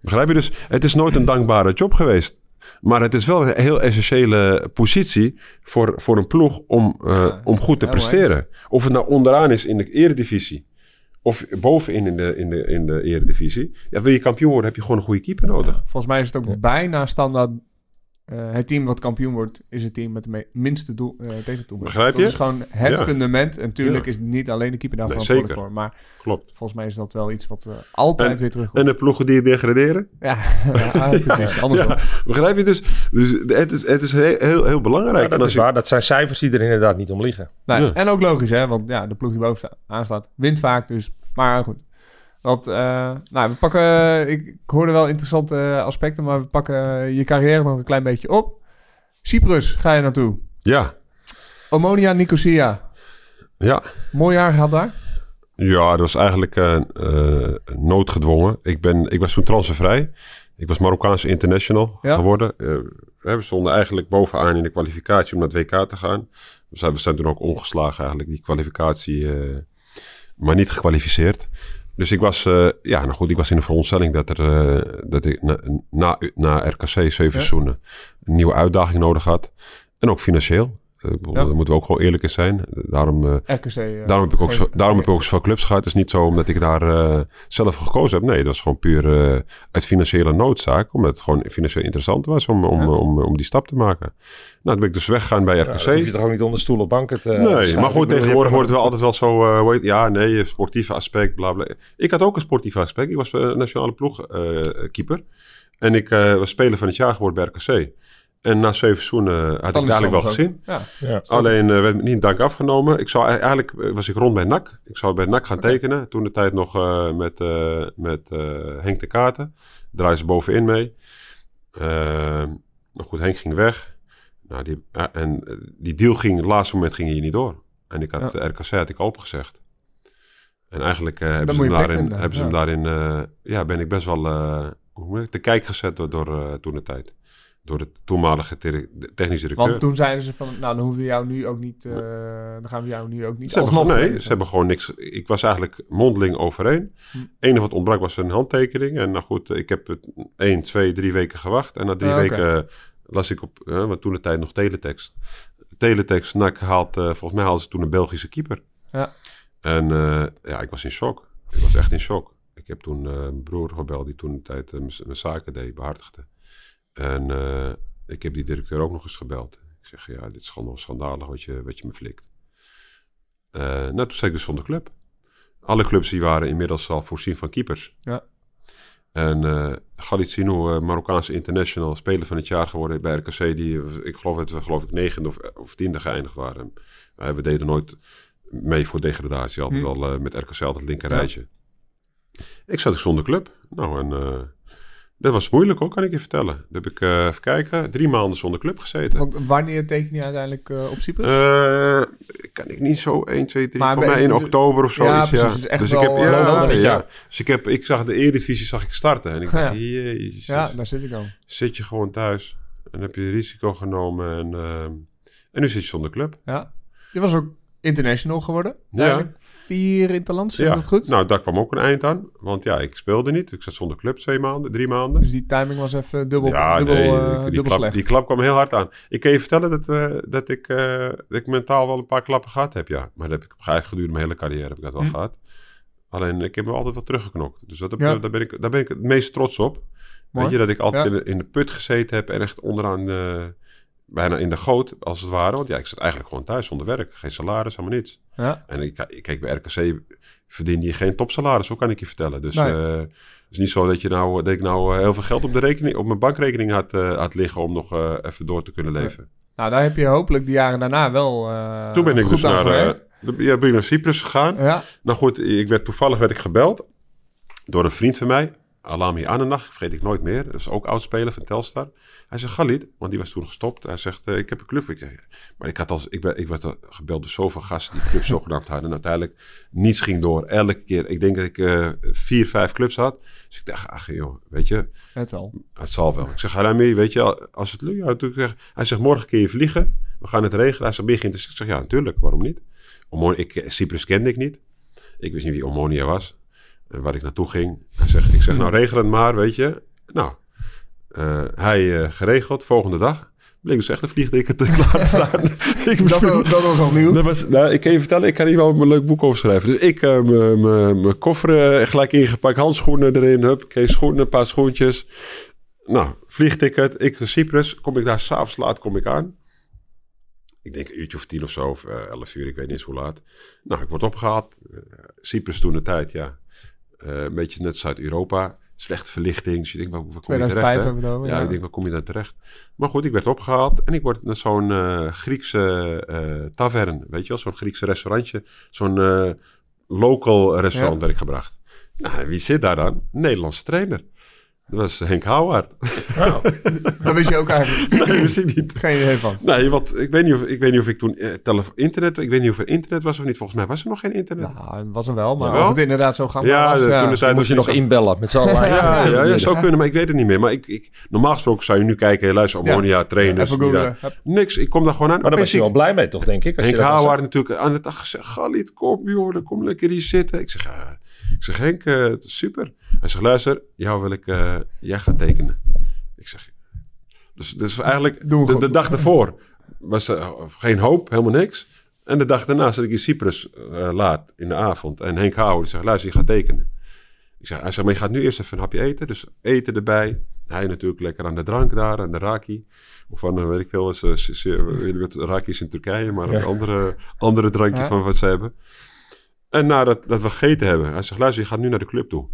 Begrijp je? Dus het is nooit een dankbare job geweest. Maar het is wel een heel essentiële positie voor, voor een ploeg om, eh, Ja, om goed te presteren. Of het nou onderaan is in de eredivisie. Of bovenin in de, in de, in de eredivisie. Ja, wil je kampioen worden, heb je gewoon een goede keeper nodig. Ja, volgens mij is het ook bijna standaard. Eh, het team wat kampioen wordt, is het team met de me- minste doel, eh tegendoelpunten. Begrijp je? Dat is gewoon het Ja. fundament. En natuurlijk Ja. is niet alleen de keeper daarvan Nee, voor. Maar Klopt. volgens mij is dat wel iets wat eh, altijd En- weer terugkomt. En de ploegen die degraderen. ja, <laughs> ja, precies. <laughs> Andersom. Begrijp je? Dus, dus het is, het is heel, heel, heel belangrijk. En dat als is je, waar. Dat zijn cijfers die er inderdaad niet om liggen. En ook logisch, hè? Want ja, de ploeg die bovenaan staat, wint vaak. Dus, maar goed. Eh, nou, we pakken... ik, ik hoorde wel interessante aspecten, maar we pakken je carrière nog een klein beetje op. Cyprus ga je naartoe. ja, Omonia Nicosia. ja. Mooi jaar gehad daar. Ja, dat was eigenlijk eh, eh, noodgedwongen. Ik, ben, ik was toen transfervrij. Ik was Marokkaanse international Ja. geworden. We stonden eigenlijk bovenaan in de kwalificatie om naar het WK te gaan. We zijn, we zijn toen ook ongeslagen eigenlijk, die kwalificatie, maar niet gekwalificeerd. Dus ik was, eh, ja, nou goed, ik was in de veronderstelling dat, er, eh, dat ik na, na, na RKC zeven seizoenen een nieuwe uitdaging nodig had. En ook financieel. Eh, ik bedoel, Ja. Daar moeten we ook gewoon eerlijk in zijn. Daarom eh, RKC. eh, Daarom heb ik ook, zo, daarom heb ik ook zoveel clubs gehad. Het is niet zo omdat ik daar eh, zelf voor gekozen heb. Nee, dat is gewoon puur eh, uit financiële noodzaak. Omdat het gewoon financieel interessant was om, om, Ja. om, om, die stap te maken. Nou, toen ben ik dus weggegaan bij Ja, RKC. hoef je toch ook niet onder stoel of banken te... nee, maar goed, tegenwoordig wordt het wel altijd wel zo... eh, hoe heet- ja, nee, sportieve aspect, bla bla. Ik had ook een sportief aspect. Ik was eh, nationale ploegkeeper. en ik eh, was speler van het jaar geworden bij RKC. En na zeven seizoenen had ik eigenlijk wel gezien. Ja. Ja. Alleen eh, werd me niet in dank afgenomen. Ik zou, eigenlijk eh, was ik rond bij NAC. Ik zou bij NAC gaan tekenen. Toen de tijd nog eh, met, eh, met eh, Henk de Katen. Draaien ze bovenin mee. Eh, nou goed, Henk ging weg. Nou, die, en eh, die deal ging, het laatste moment ging hier niet door. En ik had Ja. de RKC had ik opgezegd. En eigenlijk eh, hebben, ze hem daarin, hebben ze hem daarin, eh, ja, ben ik best wel, eh, hoe moet ik, te kijk gezet door, door eh, toen de tijd. Door de toenmalige te- technische directeur. Want toen zeiden ze van, nou, dan hoeven we jou nu ook niet... eh, dan gaan we jou nu ook niet Ze hebben, nee, ze hebben gewoon niks. Ik was eigenlijk mondeling overeen. Hm. Het enige wat ontbrak was een handtekening. En nou goed, ik heb het 1, 2, 3 weken gewacht. En na drie oké. weken eh, las ik op, eh, want toen de tijd nog teletext. Teletext, NAC haalt, volgens mij haalden ze toen een Belgische keeper. Ja. En ja, ik was in shock. Ik was echt in shock. Ik heb toen mijn broer gebeld die toen de tijd mijn zaken deed, behartigde. En eh, ik heb die directeur ook nog eens gebeld. Ik zeg, ja, dit is gewoon schandalig wat je, wat je me flikt. Eh, nou, toen zei ik dus zonder club. Alle clubs die waren inmiddels al voorzien van keepers. Ja. En eh Galit eh, Marokkaanse international, speler van het jaar geworden bij RKC. Die, ik geloof dat we geloof ik negende of, of tiende geëindigd waren. Wij we deden nooit mee voor degradatie. Altijd Hm. wel eh, met RKC altijd het linker Ja. rijtje. Ik zat dus zonder club. Nou, en dat was moeilijk hoor, kan ik je vertellen. Dan heb ik, eh, even kijken, drie maanden zonder club gezeten. Want wanneer teken je uiteindelijk eh, op Cyprus? Eh, kan ik niet zo 1, 2, 3. Maar voor mij in de- oktober of zo. Ja, is, precies, is echt dus wel, ik heb, ja, ja. Dus ik, heb, ik zag de Eredivisie zag ik starten. En ik dacht, Ja. jezus. ja, daar zit ik dan. Zit je gewoon thuis. En heb je risico genomen. En, ehm, en nu zit je zonder club. Ja. Je was ook international geworden. Ja. Vier interlands, ik dat goed? Nou, daar kwam ook een eind aan. Want ja, ik speelde niet. Ik zat zonder club twee maanden, drie maanden. Dus die timing was even dubbel, ja, dubbel, nee, eh, die, dubbel klap, slecht. die klap kwam heel hard aan. Ik kan je vertellen dat, eh, dat, ik, eh, dat ik mentaal wel een paar klappen gehad heb, ja. Maar dat heb ik eigenlijk gedurende mijn hele carrière heb ik dat wel Hm. gehad. Alleen, ik heb me altijd wel teruggeknokt. Dus dat, Ja. daar, ben ik, daar ben ik het meest trots op. Mooi. Weet je, dat ik altijd Ja. in, de, in de put gezeten heb en echt onderaan... eh, bijna in de goot, als het ware. Want ja, ik zat eigenlijk gewoon thuis zonder werk. Geen salaris, helemaal niets. Ja. En ik, ik kijk, bij RKC verdien je geen topsalaris, zo kan ik je vertellen. Dus Nee. eh, het is niet zo dat, je nou, dat ik nou eh, heel veel geld op, de rekening, op mijn bankrekening had, eh, had liggen om nog eh, even door te kunnen leven. Nou, daar heb je hopelijk de jaren daarna wel eh Toen ben ik goed dus naar, eh, de- ja, ben ik naar Cyprus gegaan. Ja, Nou goed, ik werd, toevallig werd ik gebeld door een vriend van mij. Alami Anenach, vergeet ik nooit meer. Dat is ook oudspeler van Telstar. Hij zegt, Galit, want die was toen gestopt. Hij zegt, eh, ik heb een club. Ik zeg, maar ik, had als, ik, ben, ik werd gebeld door zoveel gasten die clubs zogenaamd hadden. En uiteindelijk niets ging door. Elke keer, ik denk dat ik eh, vier, vijf clubs had. Dus ik dacht, ach joh, weet je, het al. het zal wel. Ik zeg, Alami, weet je, als het lukt. Ja, hij zegt, morgen kun je vliegen. We gaan het regelen. Hij zegt, ben je geïnteresseerd? Ik zeg, ja, natuurlijk, waarom niet? Omo- ik, Cyprus kende ik niet. Ik wist niet wie Omonia was. En waar ik naartoe ging. Hij zegt, ik zeg, nou regel het maar, weet je. Nou, eh, hij eh, geregeld. Volgende dag bleek dus echt een vliegticket klaar te <laughs> staan. <laughs> ik Dat, bedoel- dat was al nieuw. dat was, nou, ik kan je vertellen, ik kan hier wel een leuk boek over schrijven. Dus ik eh, mijn- mijn mijn koffer eh, gelijk ingepakt, handschoenen erin, hup, kees schoenen, een paar schoentjes. Nou, vliegticket, ik naar Cyprus, kom ik daar s'avonds laat kom ik aan. Ik denk een uurtje of tien of zo, of eh, elf uur, ik weet niet eens hoe laat. Nou, ik word opgehaald. Eh, Cyprus toen de tijd, ja. Eh, een beetje net Zuid-Europa. Slechte verlichting. Dus je denkt, waar, waar kom je 2005 terecht? hebben we Ja, ja. ik denk, waar kom je daar terecht? Maar goed, ik werd opgehaald en ik word naar zo'n eh, Griekse eh tavern, weet je wel? Zo'n Griekse restaurantje. Zo'n local restaurant Ja. werd ik gebracht. Nou, wie zit daar dan? Nederlandse trainer. Dat was Henk Houwaard. <laughs> Dat wist je ook eigenlijk nee, wist ik niet. geen idee van. Nee, want ik weet niet of ik, weet niet of ik toen telefo- internet, ik weet niet of er internet was of niet. Volgens mij was er nog geen internet. Nou, het was hem wel, maar Jawel. of het inderdaad zo gaan Ja, was, ja. toen de tijd Moest je nog inbellen met z'n allen. <laughs> Ja, ja, ja, zou kunnen, maar ik weet het niet meer. Maar ik, ik, normaal gesproken zou je nu kijken, luister, Ammonia, trainers. Daar- Niks, ik kom daar gewoon aan. Maar daar was je wel blij mee, toch, denk ik? ik als je Henk Houwaard natuurlijk aan de dag gezegd, Galit, kom joh, kom lekker hier zitten. Ik zeg, ja. Ik zeg Henk, eh, super. Hij zegt, luister, jou wil ik, eh, jij gaat tekenen. Ik zeg, dus, dus eigenlijk de, dag ervoor was er geen hoop, helemaal niks. En de dag daarna zat ik in Cyprus eh, laat in de avond. En Henk Houwer zegt, luister, je gaat tekenen. Ik zeg, hij zegt, maar je gaat nu eerst even een hapje eten. Dus eten erbij. Hij natuurlijk lekker aan de drank daar, aan de raki. Of van, weet ik veel, is, wat, raki is in Turkije, maar een andere, andere drankje Ja. van wat ze hebben. En nadat dat we gegeten hebben, hij zegt, luister, je gaat nu naar de club toe.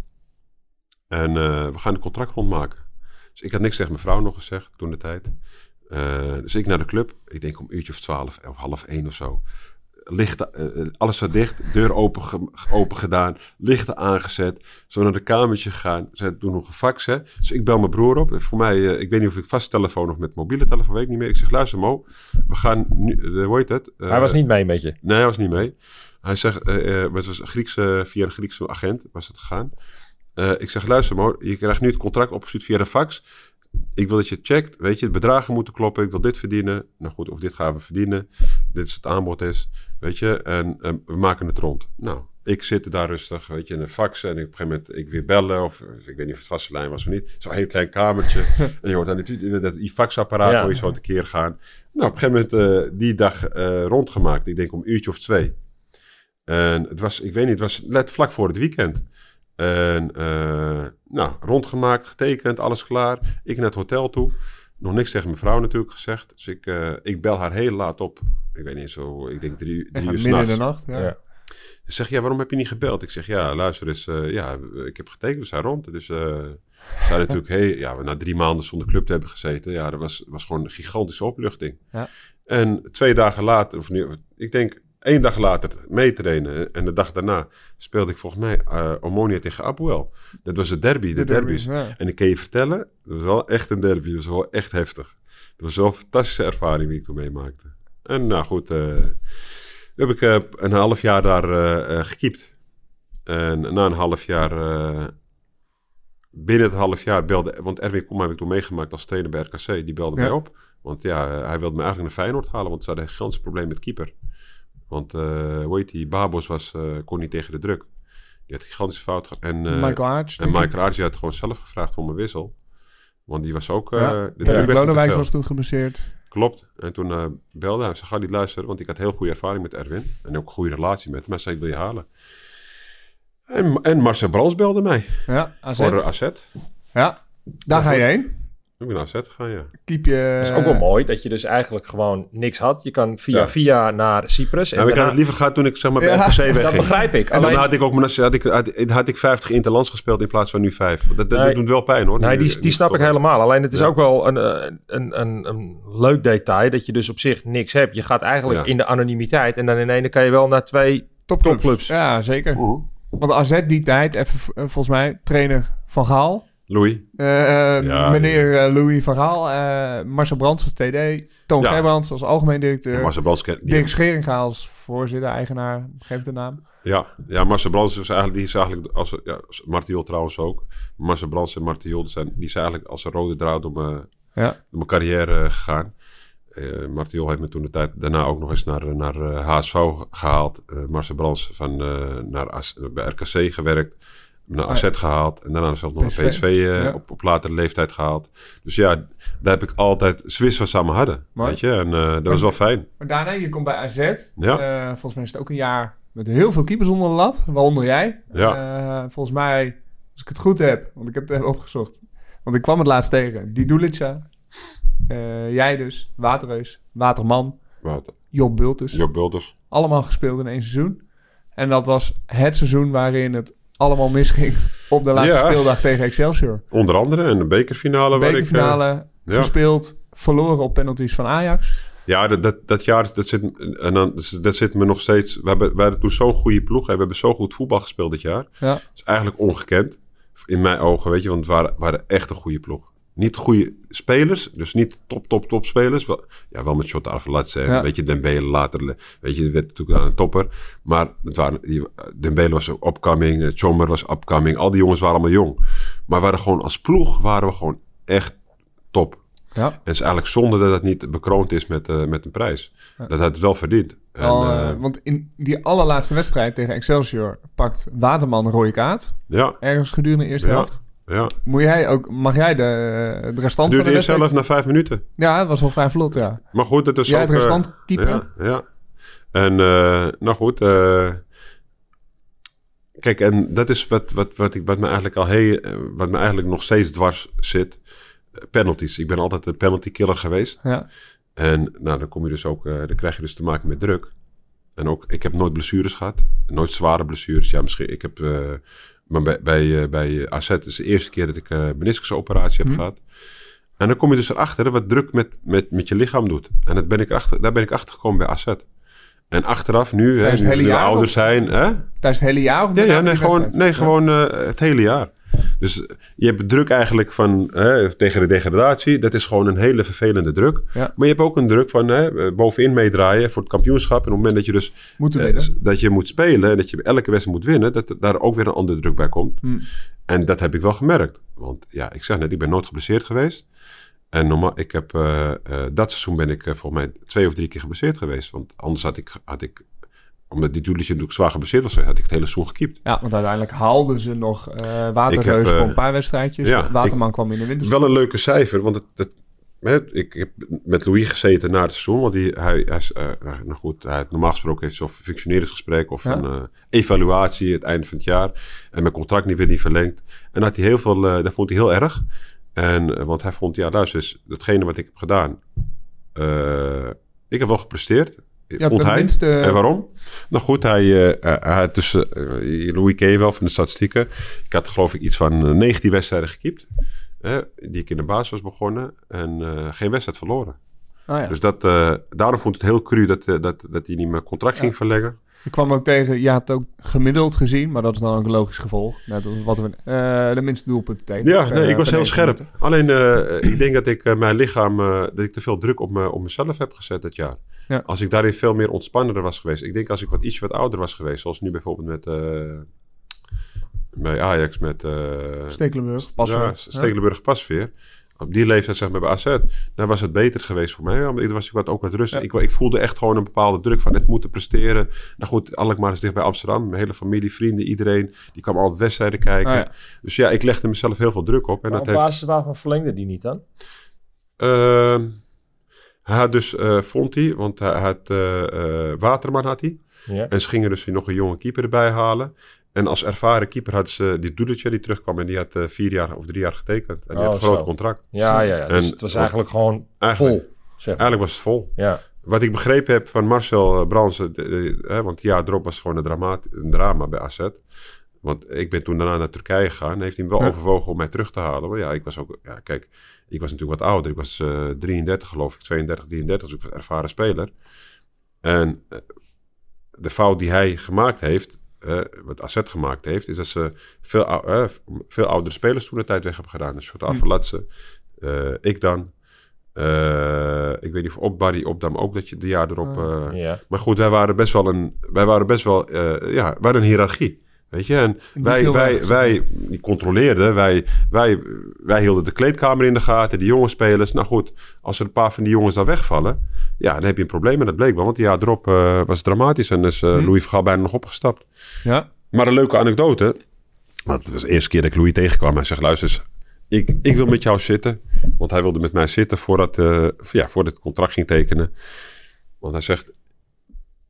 En eh, we gaan een contract rondmaken. Dus ik had niks tegen mijn vrouw nog gezegd toen de tijd. Eh, dus ik naar de club. Ik denk om een uurtje of twaalf of half één of zo. Lichten, eh, alles zat dicht, deur open, ge- open gedaan, lichten aangezet. Zo naar de kamertje gegaan. Ze toen nog een fax, hè. Dus ik bel mijn broer op. Voor mij, ik weet niet of ik vast telefoon of met mobiele telefoon, weet ik niet meer. Ik zeg, luister Mo, we gaan nu, hoe heet het? Hij was niet mee met je. Nee, hij was niet mee. Hij zegt, eh, eh, het was een Griekse, via een Griekse agent was het gegaan. Eh, ik zeg, luister Mo, je krijgt nu het contract opgestuurd via de fax. Ik wil dat je checkt, weet je, de bedragen moeten kloppen. Ik wil dit verdienen. Nou goed, of dit gaan we verdienen. Dit is het aanbod is, weet je. En eh, we maken het rond. Nou, ik zit daar rustig, weet je, in een fax. En op een gegeven moment, ik weer bellen. Of eh, ik weet niet of het vaste lijn was of niet. Zo'n heel klein kamertje. <laughs> en je hoort dan die, dat, die faxapparaat Ja. hoor je zo tekeer gaan. Nou, op een gegeven moment eh, die dag eh, rondgemaakt. Ik denk om een uurtje of twee. En het was, ik weet niet, het was net vlak voor het weekend. En eh, nou, rondgemaakt, getekend, alles klaar. Ik naar het hotel toe. Nog niks tegen mijn vrouw natuurlijk gezegd. Dus ik, eh, ik bel haar heel laat op. Ik weet niet zo, ik denk drie, drie Ja, uur midden in de s'nachts. nacht. Ja. Ja. Ze zegt, ja, waarom heb je niet gebeld? Ik zeg, ja, luister eens, eh, ja, ik heb getekend, we zijn rond. Dus eh we zijn natuurlijk, hey, ja, we na drie maanden zonder club te hebben gezeten. Ja, dat was, was gewoon een gigantische opluchting. Ja. En twee dagen later, of nu, ik denk één dag later meetrainen. En de dag daarna speelde ik volgens mij Omonia tegen Abuel. Dat was de derby, de, De derby, derbies. ja. En ik kan je vertellen, dat was wel echt een derby. Dat was wel echt heftig. Het was wel een fantastische ervaring die ik toen meemaakte. En nou goed, eh, heb ik eh, een half jaar daar eh, gekiept. En na een half jaar, binnen het half jaar belde, want Erwin Kom heb ik toen meegemaakt als trainer bij RKC, die belde Ja. mij op. Want ja, hij wilde me eigenlijk naar Feyenoord halen, want ze hadden een gigantisch probleem met keeper. Want, eh hoe heet die, Babos was, eh, kon niet tegen de druk. Die had gigantische fout gehad. En, eh, Michael Arts. en Michael Archie had gewoon zelf gevraagd om een wissel. Want die was ook... Ja. de Lodewijk veel. was toen geblesseerd. Klopt. En toen belde hij. Ze ga niet luisteren, want ik had heel goede ervaring met Erwin. En ook een goede relatie met hem. Maar zei, ik wil je halen. En, en Marcel Brands belde mij Ja, AZ. voor AZ. Ja, daar ga je heen. Ik ben naar AZ gegaan, ja. Keep je... Het is ook wel mooi dat je dus eigenlijk gewoon niks had. Je kan via Ja. via naar Cyprus. En En ik had daarna- het liever gehad toen ik zeg maar bij Ja, RKC wegging. dat begrijp ik. En dan Alleen, had ik ook had ik, had, had ik 50 interlands gespeeld in plaats van nu 5. Dat, dat, Nee. doet wel pijn hoor. nee, Nu- die, die snap ik helemaal. Alleen het is Ja. ook wel een, eh, een, een, een leuk detail dat je dus op zich niks hebt. Je gaat eigenlijk Ja. in de anonimiteit en dan in ene kan je wel naar twee topclubs. topclubs. Ja, zeker. Oeh. Want AZ die tijd, even eh, volgens mij, trainer Van Gaal. Louis. eh, Ja, meneer eh, Louis van Gaal. eh, Marcel Brands als TD. Toon Ja. Gerbrands als algemeen directeur. Marcel Brands Dirk Scheringa als voorzitter, eigenaar. Geef de naam. Ja, ja Marcel Brands is eigenlijk, die is eigenlijk als, ja, trouwens ook. Marcel Brands en Martial zijn, die zijn eigenlijk als een rode draad om, Ja. door mijn carrière gegaan. Martial heeft me toen de tijd daarna ook nog eens naar, naar HSV gehaald. Eh Marcel Brands van, naar bij RKC gewerkt. Naar AZ gehaald. En daarna zelfs nog PSV. naar PSV eh, Ja. op, op latere leeftijd gehaald. Dus ja, daar heb ik altijd Swiss wat samen hadden. Weet je? En eh, dat was wel fijn. Maar daarna, je komt bij AZ. Ja. Eh, volgens mij is het ook een jaar met heel veel keepers onder de lat. Waaronder jij. Ja. Volgens mij, als ik het goed heb, want ik heb het even opgezocht. Want ik kwam het laatst tegen. Die jij dus. Waterreus. Waterman. Wat? Job Bultus. Job Bulters. Allemaal gespeeld in één seizoen. En dat was het seizoen waarin het allemaal misging op de laatste Ja. speeldag tegen Excelsior. Onder andere. En de bekerfinale. waar ik, eh, Bekerfinale ja. gespeeld, verloren op penalties van Ajax. Ja, dat, dat, dat jaar, dat zit, en dan, dat zit me nog steeds... We, hebben, we hadden toen zo'n goede ploeg. en We hebben zo goed voetbal gespeeld dit jaar. Ja. Dat is eigenlijk ongekend. In mijn ogen, weet je. Want het waren, waren echt een goede ploeg. Niet goede spelers. Dus niet top, top, top spelers. Wel, ja, wel met Shot Arvelatse. En Ja. weet je, Dembele later. Weet je, werd natuurlijk aan een topper. Maar het waren, die, Dembele was upcoming. eh, Chomber was upcoming. Al die jongens waren allemaal jong. Maar waren gewoon als ploeg waren we gewoon echt top. Ja. En het is eigenlijk zonde dat het niet bekroond is met, eh, met een prijs. Dat had het wel verdiend. En, Al, eh, eh, want in die allerlaatste wedstrijd tegen Excelsior pakt Waterman een rode kaart. ja, Ergens gedurende de eerste Ja. helft. Ja. Moet jij ook, mag jij de, de restant Het van duurde de zelf na vijf minuten. Ja, het was wel vrij vlot, ja. Maar goed, het is Jij ook... het eh, restant keeper? Ja, ja. En eh, nou goed, eh, kijk, en dat is wat, wat, wat, ik, wat, me eigenlijk al heel, wat me eigenlijk nog steeds dwars zit. Penalties. Ik ben altijd een penalty killer geweest. ja. En nou, dan kom je dus ook, dan krijg je dus te maken met druk. En ook, ik heb nooit blessures gehad. Nooit zware blessures. Ja, misschien, ik heb, maar bij, bij, eh, bij AZ is de eerste keer dat ik een meniscusoperatie heb gehad. En dan kom je dus erachter wat druk met, met, met je lichaam doet. En dat ben ik achter, daar ben ik achter gekomen bij AZ. En achteraf, nu, hè, nu we ouder zijn. Hè? Tijdens het hele jaar? Of Ja, nee, gewoon, nee, gewoon eh, het hele jaar. Dus eh, je hebt druk eigenlijk van hè, tegen de degradatie. Dat is gewoon een hele vervelende druk. Ja. Maar je hebt ook een druk van hè, eh, bovenin meedraaien voor het kampioenschap. En op het moment dat je dus Moeten eh, dat je moet spelen en dat je elke wedstrijd moet winnen, dat daar ook weer een andere druk bij komt. Hmm. En dat heb ik wel gemerkt. Want ja, ik zeg net, ik ben nooit geblesseerd geweest. En normaal, ik heb, dat seizoen ben ik eh, volgens mij twee of drie keer geblesseerd geweest. Want anders had ik, had ik omdat die Julius natuurlijk zwaar geblesseerd was, had ik het hele seizoen gekiept. Ja, want uiteindelijk haalden ze nog eh Waterreus heb, eh, voor een paar wedstrijdjes. ja, Waterman kwam in de winter. Wel een leuke cijfer, want het, ik heb met Louis gezeten na het seizoen. Want die, hij, hij, is, eh, nou goed, hij, normaal gesproken heeft zo'n functioneringsgesprek of Ja. een evaluatie het einde van het jaar. En mijn contract niet weer niet verlengd. En had hij heel veel, eh, dat vond hij heel erg. En, want hij vond, ja luister eens, datgene wat ik heb gedaan. ik heb wel gepresteerd. Ja, vond hij. En waarom? Nou goed, hij, eh, eh, hij had tussen, eh, Louis ken je wel van de statistieken. Ik had geloof ik iets van eh, 19 wedstrijden gekiept. Hè, die ik in de basis was begonnen. En eh, geen wedstrijd verloren. Oh, ja. Dus dat, eh, daarom vond ik het heel cru dat, eh, dat, dat hij niet mijn contract ging verlengen. Ik kwam ook tegen, je had het ook gemiddeld gezien, maar dat is dan ook een logisch gevolg. Net als wat we, eh, de minste doelpunten tegen. Ja, per- nee, ik was heel 90 scherp. minuten. Alleen, eh, ik denk dat ik eh, mijn lichaam, eh, dat ik te veel druk op, me, op mezelf heb gezet dit jaar. Ja. Als ik daarin veel meer ontspannender was geweest. Ik denk als ik wat iets wat ouder was geweest, zoals nu bijvoorbeeld met, eh, bij Ajax met... eh, Stekelenburg, pas ja, Stekelenburg Pasveer. Op die leeftijd, zeg maar, bij AZ, dan was het beter geweest voor mij. Maar dan was ik wat, ook wat rustig. Ja. Ik, ik voelde echt gewoon een bepaalde druk van het moeten presteren. Nou goed, Alkmaar is dicht bij Amsterdam. Mijn hele familie, vrienden, iedereen. Die kwam altijd wedstrijden kijken. Ah, ja. Dus ja, ik legde mezelf heel veel druk op. En Maar dat op heeft, basis waarvan verlengde die niet dan? Ehm, hij had dus, eh, vond hij, want hij had eh, eh, Waterman had hij. Ja. En ze gingen dus nog een jonge keeper erbij halen. En als ervaren keeper hadden ze die Doedeltje die terugkwam en die had eh, vier jaar of drie jaar getekend. En die Oh, had een groot zo. contract. Ja, ja, ja. Dus En het was wat- eigenlijk gewoon Eigenlijk- vol. Zeg maar. Eigenlijk was het vol. Ja. Wat ik begrepen heb van Marcel eh, Bransen, want ja, erop was gewoon een, drama, een drama bij AZ. Want ik ben toen daarna naar Turkije gegaan. Heeft hij hem wel Ja. overwogen om mij terug te halen. Maar ja, ik was ook, ja, kijk, ik was natuurlijk wat ouder. Ik was eh 33 geloof ik, 32, 33, dus ik was een ervaren speler. En eh, de fout die hij gemaakt heeft, eh, wat AZ gemaakt heeft, is dat ze veel, eh, veel oudere spelers toen de tijd weg hebben gedaan. Een soort Avalatse, eh ik dan. Eh, ik weet niet of op Barry Opdam ook dat je de jaar erop. ja. maar goed, wij waren best wel een, wij waren best wel, eh, ja, wij hadden een hiërarchie. Weet je, en Die wij, wij, wij die controleerden, wij, wij, wij hielden de kleedkamer in de gaten, de jonge spelers. Nou goed, als er een paar van die jongens dan wegvallen, ja, dan heb je een probleem. En dat bleek wel, want die jaar erop eh, was dramatisch en is eh, Hm. Louis Vergaal bijna nog opgestapt. Ja. Maar een leuke anekdote, want het was de eerste keer dat ik Louis tegenkwam. Hij zegt, luister eens, ik, ik wil met jou zitten. Want hij wilde met mij zitten voordat, eh ja, voordat het contract ging tekenen. Want hij zegt,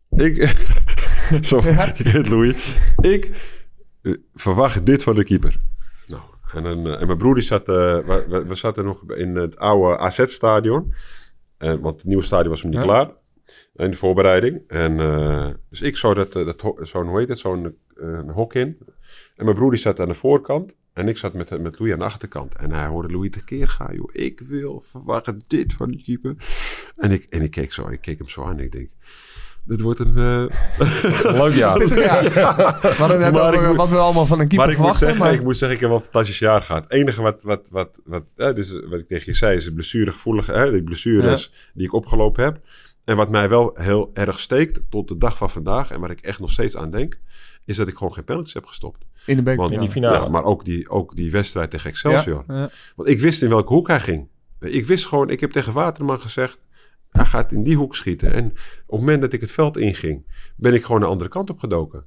ik, <laughs> zo, <laughs> Louis, ik verwacht dit van de keeper. Nou, en, een, eh, en mijn broer die zat, eh, we, zaten nog in het oude AZ-stadion. En want het nieuwe stadion was nog niet Ja. klaar. In de voorbereiding. En, eh, dus ik zou dat, eh, dat zo'n, hoe heet het, zo'n eh, een hok in. En mijn broer die zat aan de voorkant. En ik zat met, met Louis aan de achterkant. En hij hoorde Louis tekeer gaan. Joh, ik wil verwachten dit van die keeper. En ik, en ik keek zo, ik keek hem zo aan. En ik denk, dit wordt een... eh, <laughs> Leuk jaar. Ja. <laughs> Net Maar ik over moet- wat we allemaal van een keeper maar ik moet, verwachten. zeggen, maar... ik moet zeggen, ik heb wel een fantastisch jaar gehad. Het enige wat, wat, wat, wat, hè, dus wat ik tegen je zei, is de blessuregevoelige, hè, die blessures die ik opgelopen heb. En wat mij wel heel erg steekt tot de dag van vandaag, en waar ik echt nog steeds aan denk, is dat ik gewoon geen penalties heb gestopt. in de beker. Want, In die finale. Ja, maar ook die, ook die wedstrijd tegen Excelsior. Ja, ja. Want ik wist in welke hoek hij ging. Ik wist gewoon, ik heb tegen Waterman gezegd, hij gaat in die hoek schieten. En op het moment dat ik het veld inging, ben ik gewoon de andere kant op gedoken.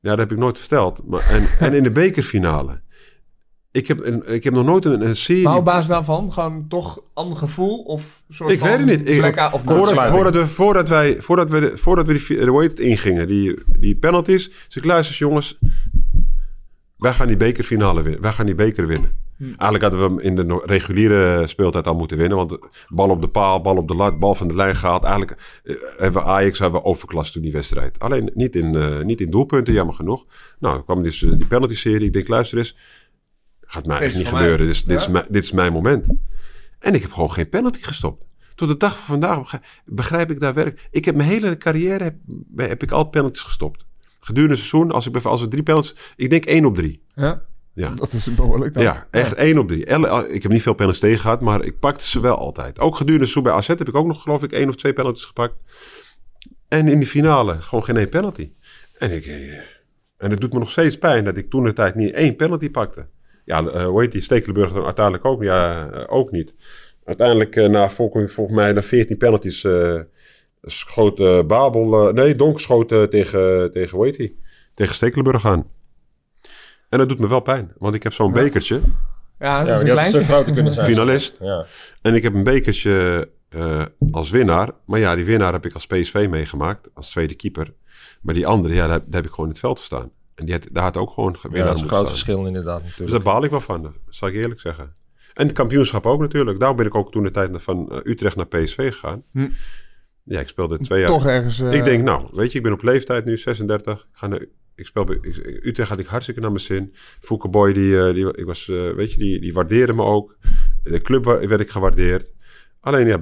Ja, dat heb ik nooit verteld. Maar, en, <laughs> en in de bekerfinale. Ik heb, een, ik heb nog nooit een, een serie... Maar op basis daarvan gewoon toch ander gevoel of soort Ik van weet het niet. Ik- of Voordat, voordat, we, voordat, wij, voordat we, de- voordat we die, heet het, ingingen, die, die penalties. Dus ik luister eens, jongens. Wij gaan die bekerfinale winnen. Wij gaan die beker winnen. Hm. Eigenlijk hadden we hem in de reguliere speeltijd al moeten winnen. Want bal op de paal, bal op de lat, bal van de lijn gehaald. Eigenlijk eh, hebben we Ajax hebben we overklast toen die wedstrijd. Alleen niet in, eh, niet in doelpunten, jammer genoeg. Nou, dan kwam dus eh, die penalty-serie. Ik denk, luister eens. Gaat mij echt niet mij. gebeuren. Dit is, dit, is mijn, dit is mijn moment. En ik heb gewoon geen penalty gestopt. Tot de dag van vandaag begrijp, begrijp ik daar werk. Ik heb mijn hele carrière heb, heb ik al penalties gestopt. Gedurende het seizoen, als, ik, als we drie penalties... Ik denk één op drie. Ja, Ja, dat is behoorlijk. dan. ja echt één op drie. Elle- Ik heb niet veel penalties tegen gehad, maar ik pakte ze wel altijd. Ook gedurende seizoen bij AZ heb ik ook nog geloof ik één of twee penalties gepakt. En in die finale gewoon geen één penalty. En, ik, eh, en het doet me nog steeds pijn dat ik toen de tijd niet één penalty pakte. Ja, eh, hoe heet die Stekelenburg dan uiteindelijk ook, ja, eh, ook niet. Uiteindelijk, na, volgens, volgens mij na 14 penalties, schoot Babel... nee, Donk schoot tegen, tegen, hoe heet die? Tegen Stekelenburg aan. En dat doet me wel pijn, want ik heb zo'n bekertje, Ja, dat Ja, is een klein. stuk groter kunnen <laughs> zijn. finalist. Ja. En ik heb een bekertje eh, als winnaar. Maar ja, die winnaar heb ik als PSV meegemaakt. Als tweede keeper. Maar die andere, ja, daar, daar heb ik gewoon in het veld gestaan. En die had, daar had ook gewoon Ja, winnaar dat is een groot staan. verschil inderdaad Dus natuurlijk. daar baal ik wel van. Dat zal ik eerlijk zeggen. En het kampioenschap ook natuurlijk. Daarom ben ik ook toen de tijd van eh, Utrecht naar PSV gegaan. Hm. Ja, ik speelde twee jaar. Toch ergens... eh, Ik denk, nou, weet je, ik ben op leeftijd nu, 36. Ik, ga naar, ik speel bij Utrecht had ik hartstikke naar mijn zin. Fouke Boy, die, eh, die, ik was, eh, weet je, die, die waardeerde me ook. De club werd ik gewaardeerd. Alleen, ja,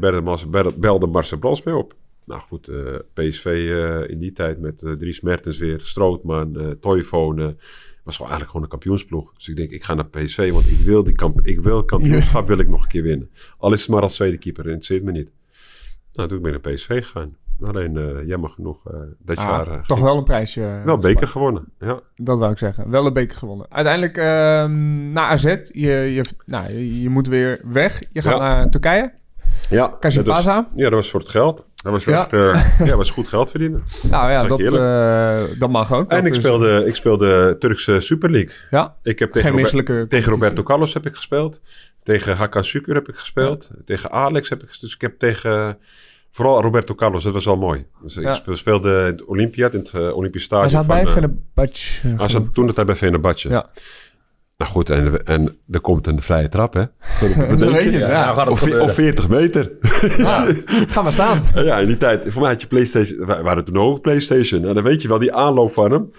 belde, Marcel Brands mee op. Nou goed, eh, PSV in die tijd met eh, Dries Mertens weer, Strootman, eh Toivonen. was gewoon eigenlijk gewoon een kampioensploeg. Dus ik denk, ik ga naar PSV, want ik wil, die kamp ik wil kampioenschap <laughs> wil ik nog een keer winnen. Al is het maar als tweede keeper, interesseert me niet. Nou, toen ben ik naar PSV gegaan. Alleen, eh, jammer genoeg, eh, dat ah, jaar... eh, toch wel een prijsje. wel beker gewonnen. Ja. Dat wou ik zeggen. Wel een beker gewonnen. Uiteindelijk ehm naar AZ. Je, je, nou, je, je moet weer weg. Je gaat Ja. naar Turkije. Ja, Kasipaza? dat was- Ja, dat was voor het geld. Dat was, Ja. echt, <laughs> ja, was goed geld verdienen. Nou ja, dat, eh, dat mag ook. En Dat ik is- speelde, ik speelde Turkse Super League. Ja, Ik heb tegen, Robert- tegen. Roberto Carlos heb ik gespeeld. Tegen Hakan Sukur heb ik gespeeld. Tegen Alex heb ik... Dus ik heb tegen Vooral Roberto Carlos, dat was wel mooi. Dus Ja. Ik speel- speelde in het Olympiad, in het eh, Olympisch Hij Stadion. zat bij van, eh, Fenerbahce. hij zat toen de tijd bij Fenerbahce. Ja. Nou goed, en, en er komt een vrije trap, hè? <laughs> Dat weet je, ja. nou Of, gebeuren. of 40 meter. Ja, Ga maar staan. <laughs> ja, in die tijd. Voor mij had je PlayStation. We waren toen ook PlayStation. En dan weet je wel, die aanloop van hem.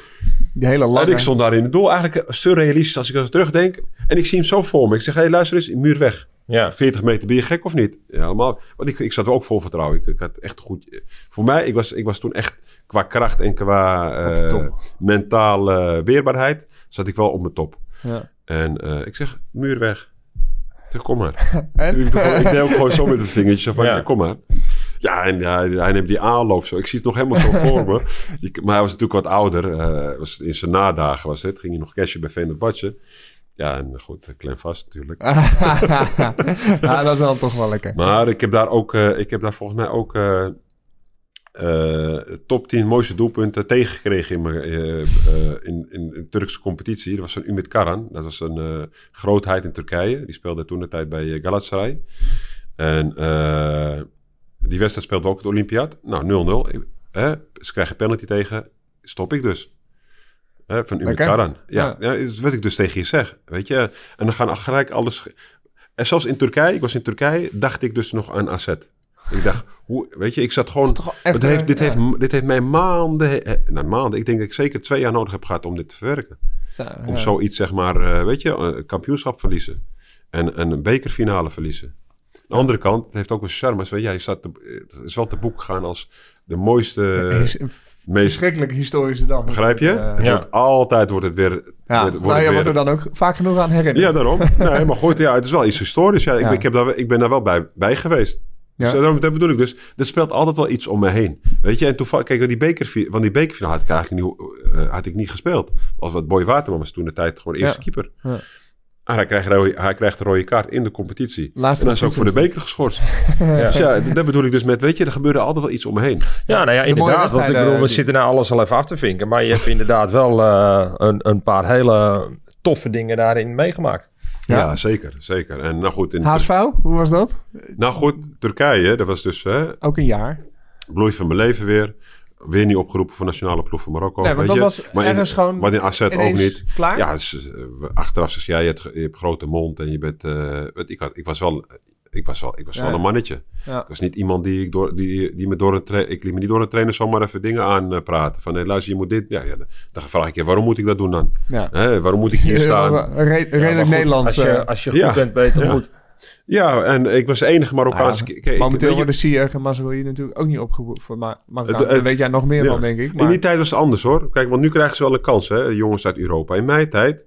Die hele En lange. ik stond daar in het doel. Eigenlijk surrealistisch als ik er terugdenk. En ik zie hem zo voor me. Ik zeg, hé, hey, luister eens, muur weg. Ja. 40 meter, ben je gek of niet? Ja, helemaal. Want ik, ik zat er ook vol vertrouwen. Ik, ik had echt goed... Voor mij, ik was, ik was toen echt qua kracht en qua eh, top. mentale weerbaarheid... zat ik wel op mijn top. Ja. En eh, ik zeg, muur weg. Ik zeg, kom maar. En? <laughs> ik, ik deed ook gewoon zo met het vingertje van, Ja. ja. kom maar. Ja, en ja, hij neemt die aanloop zo. Ik zie het nog helemaal zo voor me. <laughs> Je- maar hij was natuurlijk wat ouder. eh, was in zijn nadagen was het. Ging hij nog cashen bij Venerbahce. Ja, en goed, klem vast natuurlijk. <laughs> ja, dat is dan toch wel lekker. Maar ik heb daar ook, eh, ik heb daar volgens mij ook eh, eh, top 10 mooiste doelpunten tegengekregen in, mijn, eh, eh, in, in een Turkse competitie. Dat was een Umit Karan. Dat was een eh, grootheid in Turkije. Die speelde toen de tijd bij eh, Galatasaray. En eh, die wedstrijd speelde ook het Olympiad. Nou, 0-0. Ik- Hè, ze krijgen penalty tegen. Stop ik dus. Hè, van Umit. Karan. Ja, Ja. ja. dat is wat ik dus tegen je zeg. Weet je. En dan gaan gelijk alles... En zelfs in Turkije, ik was in Turkije, dacht ik dus nog aan AZ. Ik dacht, hoe, weet je, ik zat gewoon... Echt, heeft, eh, dit, ja. heeft, dit heeft mij maanden, eh, nou maanden, ik denk dat ik zeker twee jaar nodig heb gehad om dit te verwerken. Zo, Om zoiets, zeg maar, eh, weet je, een kampioenschap verliezen. En, en een bekerfinale verliezen. Aan de andere kant, het heeft ook een charme. Weet je, hij staat te- het is wel te boek gegaan als de mooiste, Is meest... verschrikkelijke historische dag. Begrijp je? Eh, Het Ja. wordt altijd wordt het weer... ja, wordt, nou, het je weer- wordt er dan ook vaak genoeg aan herinnerd. ja, daarom. <laughs> Nee, maar goed, ja, het is wel iets historisch. Ja, ik, Ja. ik, heb daar, ik ben daar wel bij, bij geweest. Dus Ja. eh, daarom- dat bedoel ik dus. Er speelt altijd wel iets om me heen. Weet je, en toevallig, kijk, die bekerfi- van die bekerfinale had ik eigenlijk niet, eh, had ik niet gespeeld. Als wat Boy Waterman was toen de tijd gewoon eerste Ja. keeper. Ja. Ah, hij, krijgt, rode- hij krijgt de rode kaart in de competitie. Laatste en dan is ook voor de beker geschorst. <laughs> Dus ja, dat bedoel ik dus met, weet je, er gebeurde altijd wel iets om me heen. Ja, nou ja, inderdaad. Want ik bedoel, we die- zitten nou alles al even af te vinken. Maar je hebt <laughs> inderdaad wel eh, een, een paar hele toffe dingen daarin meegemaakt. Ja, zeker, zeker. En nou goed, in HSV, hoe was dat? nou goed, Turkije, dat was dus hè, Ook een jaar. bloei van mijn leven weer. Weer niet opgeroepen voor nationale ploeg van Marokko. Nee, want weet dat je. was maar in, ergens gewoon Maar in AZ ook niet. Klaar? Ja, dus, eh, achteraf zeg je, ja, je hebt, je hebt grote mond en je bent... eh, weet, ik, had, ik was wel, ik was wel, ik was Ja. wel een mannetje. Ja. Ik was niet iemand die, ik door, die, die me door een tra- ik liet me niet door een trainer zomaar even dingen aan praten. Van, hey, luister, je moet dit... Ja, ja, dan vraag ik je, waarom moet ik dat doen dan? Ja. Hè, waarom moet ik hier <laughs> staan? Re- redelijk Nederlands. Als je, eh, als je goed ja. bent, beter Ja. Ja, en ik was de enige Marokkaanse... Ah, ik- momenteel worden Ziyech en Mazraoui natuurlijk ook niet opgeroepen voor Ma Marokkaan. Weet jij nog meer Ja. van, denk ik. In Maar, die tijd was het anders hoor. Kijk, want nu krijgen ze wel een kans, hè, jongens uit Europa. In mijn tijd,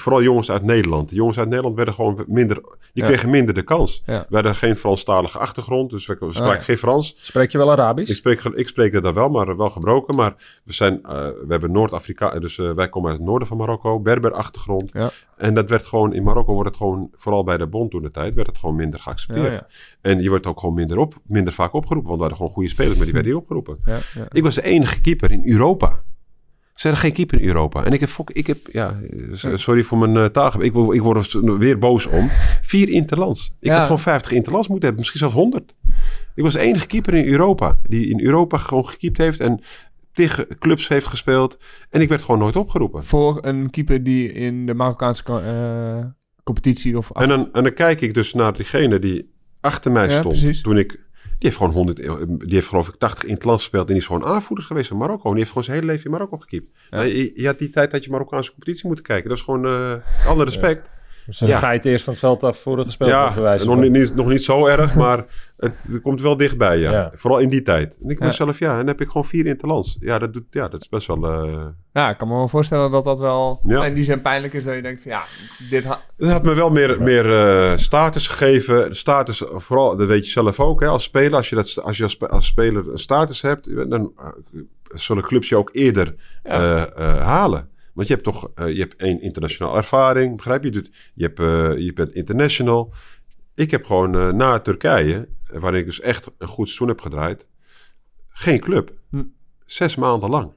vooral jongens uit Nederland. De jongens uit Nederland werden gewoon minder, die Ja. kregen minder de kans. Ja. We hadden geen Franstalige achtergrond, dus we, we spraken ja. geen Frans. Spreek je wel Arabisch? Ik spreek, ik spreek dat wel, maar wel gebroken. Maar we, zijn, eh, we hebben Noord-Afrika, dus eh, wij komen uit het noorden van Marokko, Berber-achtergrond. Ja. En dat werd gewoon, in Marokko wordt het gewoon, vooral bij de bond toen de tijd, werd het gewoon minder geaccepteerd. En je wordt ook gewoon minder, op, minder vaak opgeroepen, want we hadden gewoon goede spelers, maar die werden niet opgeroepen. Ik was de enige keeper in Europa. Ze hadden geen keeper in Europa. En ik heb, ik heb ja, sorry voor mijn uh, taal. Ik, ik word er weer boos om. Vier interlands. Ik Ja. had gewoon 50 interlands moeten hebben. Misschien zelfs 100. Ik was de enige keeper in Europa. Die in Europa gewoon gekiept heeft. En tegen clubs heeft gespeeld. En ik werd gewoon nooit opgeroepen. Voor een keeper die in de Marokkaanse eh, competitie of... af- En dan, en dan kijk ik dus naar diegene die achter mij Ja, stond. precies. Toen ik... Die heeft gewoon 100, eh, die heeft geloof ik 80 in het land gespeeld. En die is gewoon aanvoerder geweest van Marokko. En die heeft gewoon zijn hele leven in Marokko gekiept. Maar je, je had die tijd dat je Marokkaanse competitie moeten kijken. Dat is gewoon eh alle respect. Dus een Ja. geit eerst van het veld af voor de gespeeld Ja, wordt nog, niet, nog niet zo erg, <laughs> maar het, het komt wel dichtbij, ja. Ja. Vooral in die tijd. En ik Ja. mezelf, ja, en dan heb ik gewoon vier interlands. Ja, dat, doet, ja, dat is best wel... eh, Ja, ik kan me wel voorstellen dat dat wel Ja. in die zin pijnlijk is. Dat je denkt van ja, dit... ha- had me wel meer, meer eh, status gegeven. Status, vooral, dat weet je zelf ook, hè, als speler. Als je, dat, als, je als, spe- als speler een status hebt, dan eh, zullen clubs je ook eerder Ja. eh, eh, halen. Want je hebt toch eh, je hebt één internationale ervaring, begrijp je? Je, doet, je, hebt, eh, je bent international. Ik heb gewoon eh, na Turkije, waarin ik dus echt een goed seizoen heb gedraaid, geen club. Hm. Zes maanden lang.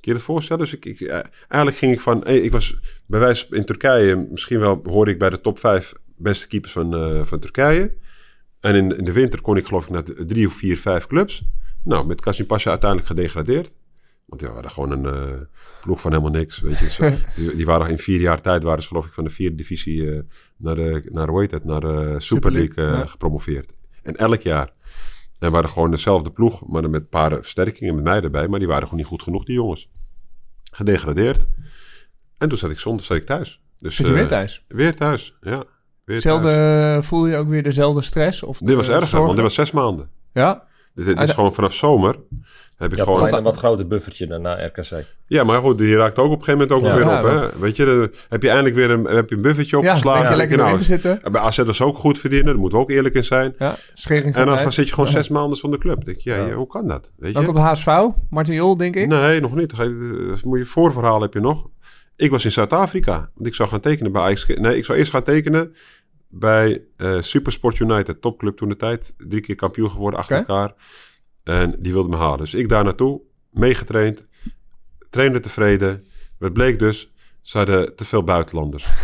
Kun je het voorstellen? Dus ik, ik, eigenlijk ging ik van... ik was bij wijze in Turkije... Misschien wel hoorde ik bij de top vijf beste keepers van, van Turkije. En in, in de winter kon ik geloof ik naar drie of vier, vijf clubs. Nou, met Kasim Pasha uiteindelijk gedegradeerd. Want ja, we hadden gewoon een eh, ploeg van helemaal niks. Weet je. <laughs> Die, die waren in vier jaar tijd waren ze geloof ik van de vierde divisie eh, naar, de, naar, hoe heet het, naar de Super League eh, ja. gepromoveerd. En elk jaar. En we hadden gewoon dezelfde ploeg, maar dan met een paar versterkingen met mij erbij. Maar die waren gewoon niet goed genoeg, die jongens. Gedegradeerd. En toen zat ik zondag zat ik thuis. Dus, Zit je eh, weer thuis? Weer thuis, ja. Weer thuis. Hetzelfde, voel je ook weer dezelfde stress? Of Dit was erger, want dit was zes maanden. Ja? Dit, dit is gewoon vanaf zomer. Heb ik Ja, gewoon... een wat groter buffertje dan naar RKC. Ja, maar goed, die raakt ook op een gegeven moment ook Ja. weer Ja, op. Hè? Weet je, dan heb je eindelijk weer een, heb je een buffertje Ja, opgeslagen. je lekker Nou, erin te zitten. en Bij AZ was ook goed verdienen, daar moeten we ook eerlijk in zijn. Ja, En dan zit je gewoon zes maanden zonder club. Dan denk je, ja, Ja. ja, hoe kan dat? Weet je? Ook op de HSV, Martin Jol, denk ik. Nee, nog niet. Dat moet je voorverhaal heb je nog. Ik was in Zuid-Afrika. Want ik zou gaan tekenen bij Ajax. Nee, ik zou eerst gaan tekenen bij eh, Supersport United. Topclub toen de tijd. Drie keer kampioen geworden achter elkaar. En die wilde me halen. Dus ik daar naartoe. Meegetraind. Trainer tevreden. Wat bleek dus? Ze hadden te veel buitenlanders. <laughs>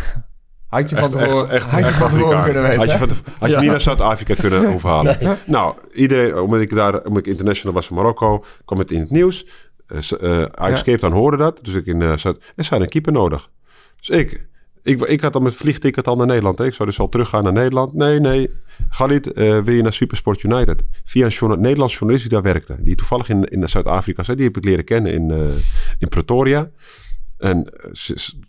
Had je van Echt, echt, tevoren, echt, had je echt tevoren kunnen weten. Had je, van tev- had je niet naar Zuid-Afrika <laughs> kunnen overhalen. Nou, iedereen, omdat ik daar, omdat ik international was van Marokko, kwam het in het nieuws. Uh, uh, Ajax Ja. Cape Town hoorde dat. Dus ik in uh, Zuid... Er zijn een keeper nodig. Dus ik, ik, ik had al met vliegticket al naar Nederland. Hè. Ik zou dus al teruggaan naar Nederland. Nee, nee. Galit, uh, wil je naar Supersport United? Via een Nederlands journalist die daar werkte. Die toevallig in, in Zuid-Afrika zat. Die heb ik leren kennen in, uh, in Pretoria. En eh,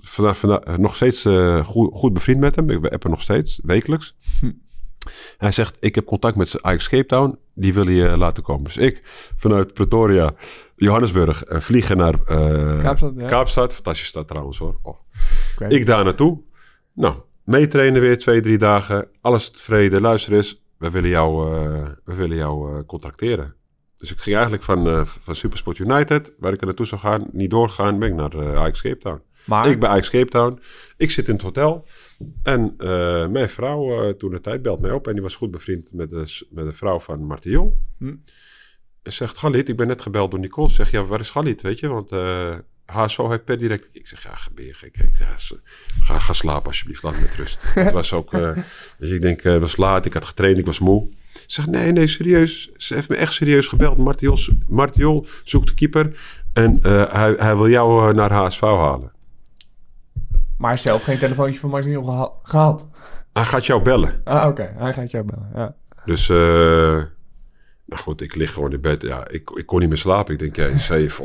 vandaag, vandaag, eh, nog steeds eh, goed, goed bevriend met hem. Ik appen nog steeds, wekelijks. Hij zegt, ik heb contact met Ajax Cape Town. Die wil je eh, laten komen. Dus ik vanuit Pretoria, Johannesburg, eh, vliegen naar eh, Kaapstad, ja. Kaapstad. Fantastische stad trouwens hoor. Oh. Ik daar naartoe. Nou, meetrainen weer twee, drie dagen. Alles tevreden. Luister eens, we willen jou, eh, we willen jou eh, contracteren. Dus ik ging eigenlijk van, eh, van Supersport United, waar ik er naartoe zou gaan, niet doorgaan, ben ik naar eh, Ajax Cape Town. Maar, Ik bij Ajax Cape Town. Ik zit in het hotel. En mijn vrouw toen de tijd belt mij op. En die was goed bevriend met de, met de vrouw van Martin Jong. Hm. En zegt, Galit, ik ben net gebeld door Nicole. Zeg, ja, waar is Galit, weet je? Want HSV heeft per direct... Ik zeg, ja, ben je gek? Ik zeg, ga, ga slapen alsjeblieft, laat me met rust. <laughs> het was ook... eh, dus ik denk, het was laat, ik had getraind, ik was moe. Ik zeg, nee, nee, serieus. Ze heeft me echt serieus gebeld. Martin Jol zoekt de keeper. En eh, hij, hij wil jou naar HSV halen. maar zelf geen telefoontje van Martin Jol geha- gehad. Hij gaat jou bellen. Ah, oké. Hij gaat jou bellen. Ja. Dus, eh, nou goed, ik lig gewoon in bed. Ja, ik, ik kon niet meer slapen. Ik denk, ja,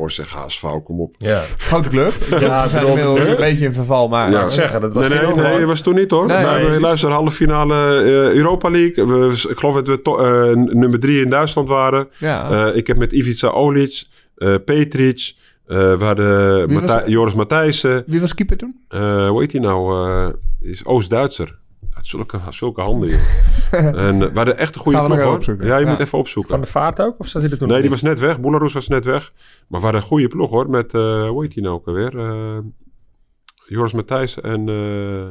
zeg HSV, kom op. Ja, Grote club. Ja, we zijn inmiddels een beetje in verval, maar... Ja. ik zeggen, dat was Nee, nee, nee, dat was toen niet hoor. Nee, we precies. luisteren halve finale eh, Europa League. We, ik geloof dat we to- eh, nummer drie in Duitsland waren. Ja. Eh, ik heb met Ivica Olic, eh Petric, eh, we hadden Matthij-? Joris Matthijssen. Wie was keeper toen? Eh, hoe heet hij nou? Eh, is Oost-Duitser. Uit zulke, zulke handen, joh. <laughs> en eh, we hadden echt een goede Gaan we ploeg, hoor. Ja, je Ja. moet even opzoeken. Van de vaart ook? Of zat hij er toen Nee, die was net weg. Boularoes was net weg. Maar we hadden een goede ploeg hoor. Met, eh hoe heet die nou ook alweer? Eh, Joris Matthijs en... eh,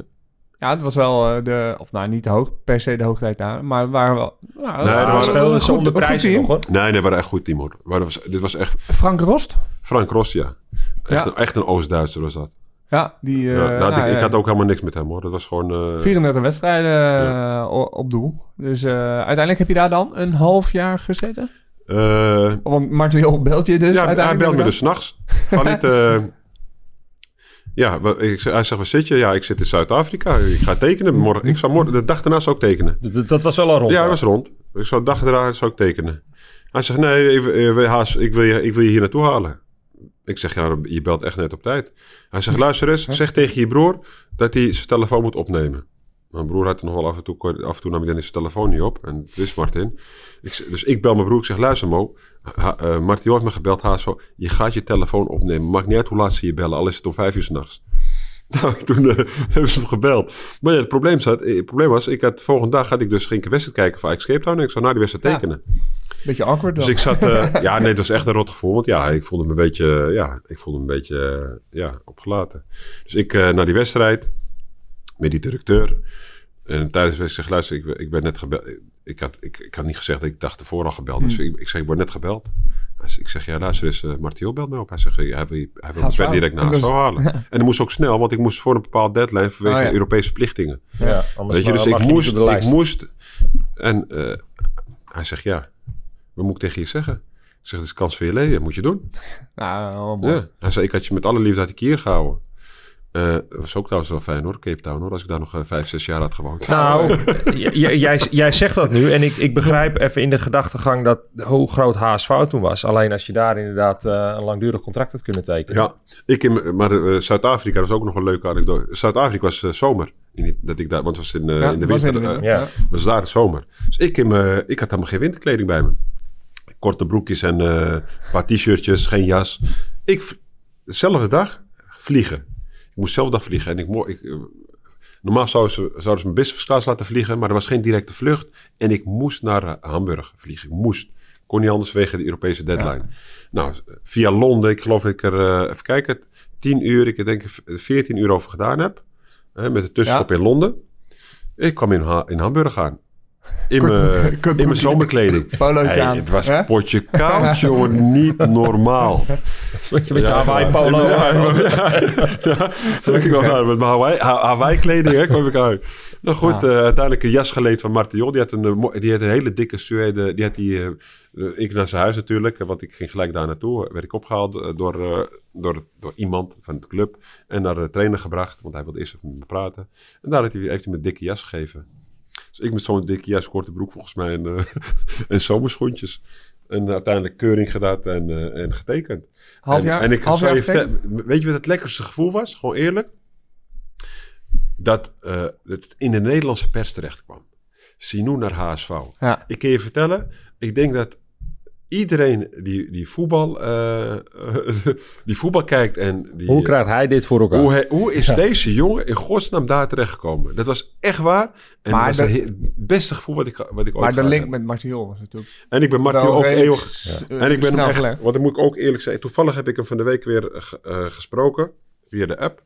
Ja, het was wel eh, de... Of nou, niet de hoog, per se de hoogtijd daar. Maar waren wel... Nou, Nee, waren- speelden een ze onder nog hoor. nee, nee, we waren echt goed team hoor. Maar was, dit was echt Frank Rost. Frank Ross, ja. Echt, Ja. Een, echt een Oost-Duitser was dat. Ja, die... eh, ja, nou, nou, ik, ik had ook helemaal niks met hem hoor. Dat was gewoon... eh, 34 wedstrijden eh, op doel. Dus eh, uiteindelijk heb je daar dan een half jaar gezeten? eh, Want Martin Jol belt je dus ja, hij uiteindelijk? belde me dus s'nachts. Galit, eh ja, ik, zei- hij zegt, waar zit je? Ja, ik zit in Zuid-Afrika. Ik ga tekenen. Morgen, ik zou morgen, de dag daarna zou ik tekenen. Dat was wel een rond. Ja, hij was rond. Ik zou de dag daarna zou ik tekenen. Hij zegt, nee, even, eh, Haas, ik, wil je, ik wil je hier naartoe halen. Ik zeg, ja, je belt echt net op tijd. Hij zegt, <laughs> luister eens, zeg tegen je broer dat hij zijn telefoon moet opnemen. Mijn broer had er nog wel af en toe, af en toe nam hij dan zijn telefoon niet op. En het is Martin. Ik, dus ik bel mijn broer, ik zeg, luister Mo. Ha, eh, Martin heeft me gebeld, Haas, zo, je gaat je telefoon opnemen. Maakt niet uit hoe laat ze je bellen, al is het om vijf uur s'nachts. <laughs> Nou, toen eh, <laughs> hebben ze hem gebeld. Maar ja, het probleem, zat, eh, het probleem was, ik had, de volgende dag had ik dus geen wedstrijd kijken voor Ajax Cape Town. En ik zou naar die wedstrijd Ja. Beetje awkward dan. Dus ik zat, eh, <laughs> ja, nee, het was echt een rot gevoel. Want ja, ik voelde me een beetje, eh, ja, ik voelde me een beetje, eh, ja, opgelaten. Dus ik eh, naar die wedstrijd met die directeur. En tijdens de wedstrijd luister, ik, ben- ik ben net gebeld. Ik had, ik, ik had niet gezegd dat ik dacht ervoor al gebeld. Dus ik, ik zeg, ik word net gebeld. Ik zeg, ja, luister eens, uh, Martial belt mij op. Hij zegt, hij wil, hij wil me direct naar <laughs> halen. En dat moest ook snel, want ik moest voor een bepaald deadline vanwege Oh, ja. Europese plichtingen. Ja, anders Weet je, dus ik moest, ik moest En eh, hij zegt, ja, wat moet ik tegen je zeggen? Ik zeg, het is kans voor je leven, moet je doen. <laughs> Nou, oh, mooi. Ja. Hij zei, ik had je met alle liefde uit de kier gehouden. Eh, dat was ook trouwens wel fijn hoor, Cape Town hoor. Als ik daar nog eh, vijf, zes jaar had gewoond. Nou, <laughs> jij, jij zegt dat nu en ik, ik begrijp even in de gedachtegang dat hoe groot HSV toen was. Alleen als je daar inderdaad eh, een langdurig contract had kunnen tekenen. Ja, ik in, maar Zuid-Afrika dat was ook nog een leuke anekdote. Zuid-Afrika was zomer. In dat ik daar, want het was in, Ja, in de was winter. in de. Ja. was daar de zomer. Dus ik, in ik had helemaal geen winterkleding bij me. Korte broekjes en eh, een paar t-shirtjes, geen jas. Ik, dezelfde dag vliegen. Ik moest dezelfde dag vliegen. En ik, ik, eh, normaal zouden ze, zouden ze me business laten vliegen, maar er was geen directe vlucht. En ik moest naar Hamburg vliegen. Ik moest. Kon niet anders vanwege de Europese deadline. Nou, via Londen, ik geloof ik er, eh, even kijken, 10 uur, ik denk 14 uur over gedaan heb. Hè, met de tussenstop in Londen. Ik kwam in, Ha- in Hamburg aan. <laughs> In mijn, in zomerkleding. Polootje Hey, aan, het was potje koud, <laughs> jongen. Niet normaal. Stond je met je Ja, Hawaii ja. polo Ja, aan. ja, ja. Dan ik nog aan met mijn Hawaii, Ha- Hawaii kwam ik uit. Nou goed, eh, uiteindelijk een jas geleend van Martin Jol. Die had een, eh, die had een hele dikke suede. Die had die, eh, ik naar zijn huis natuurlijk, want ik ging gelijk daar naartoe. Werd ik opgehaald eh, door, eh, door, door iemand van de club. En naar de trainer gebracht, want hij wilde eerst even met me praten. En daar heeft hij, heeft hij me een dikke jas gegeven. Dus ik met zo'n dikke jas, korte broek volgens mij en, eh, <laughs> en zomerschoentjes. En uiteindelijk keuring gedaan en, eh, en getekend. Half En- jaar, En, ik half zou jaar vertellen, weet je wat het lekkerste gevoel was? Gewoon eerlijk. Dat eh, het in de Nederlandse pers terecht kwam. Sinoe naar HSV. Ja. Ik kan je vertellen, ik denk dat iedereen die, die, voetbal, eh, <laughs> die voetbal kijkt en die, Hoe krijgt hij dit voor elkaar? hoe, hij- hoe is <laughs> deze jongen in godsnaam daar terechtgekomen? Dat was echt waar. En Maar dat was het he- beste gevoel wat ik, wat ik ooit Maar de link heb. met Martial was natuurlijk En ik ben Martin wel ook eeuwig... s- En ik ben hem snel echt, gelegd. want dan moet ik ook eerlijk zeggen, toevallig heb ik hem van de week weer eh, eh, gesproken via de app.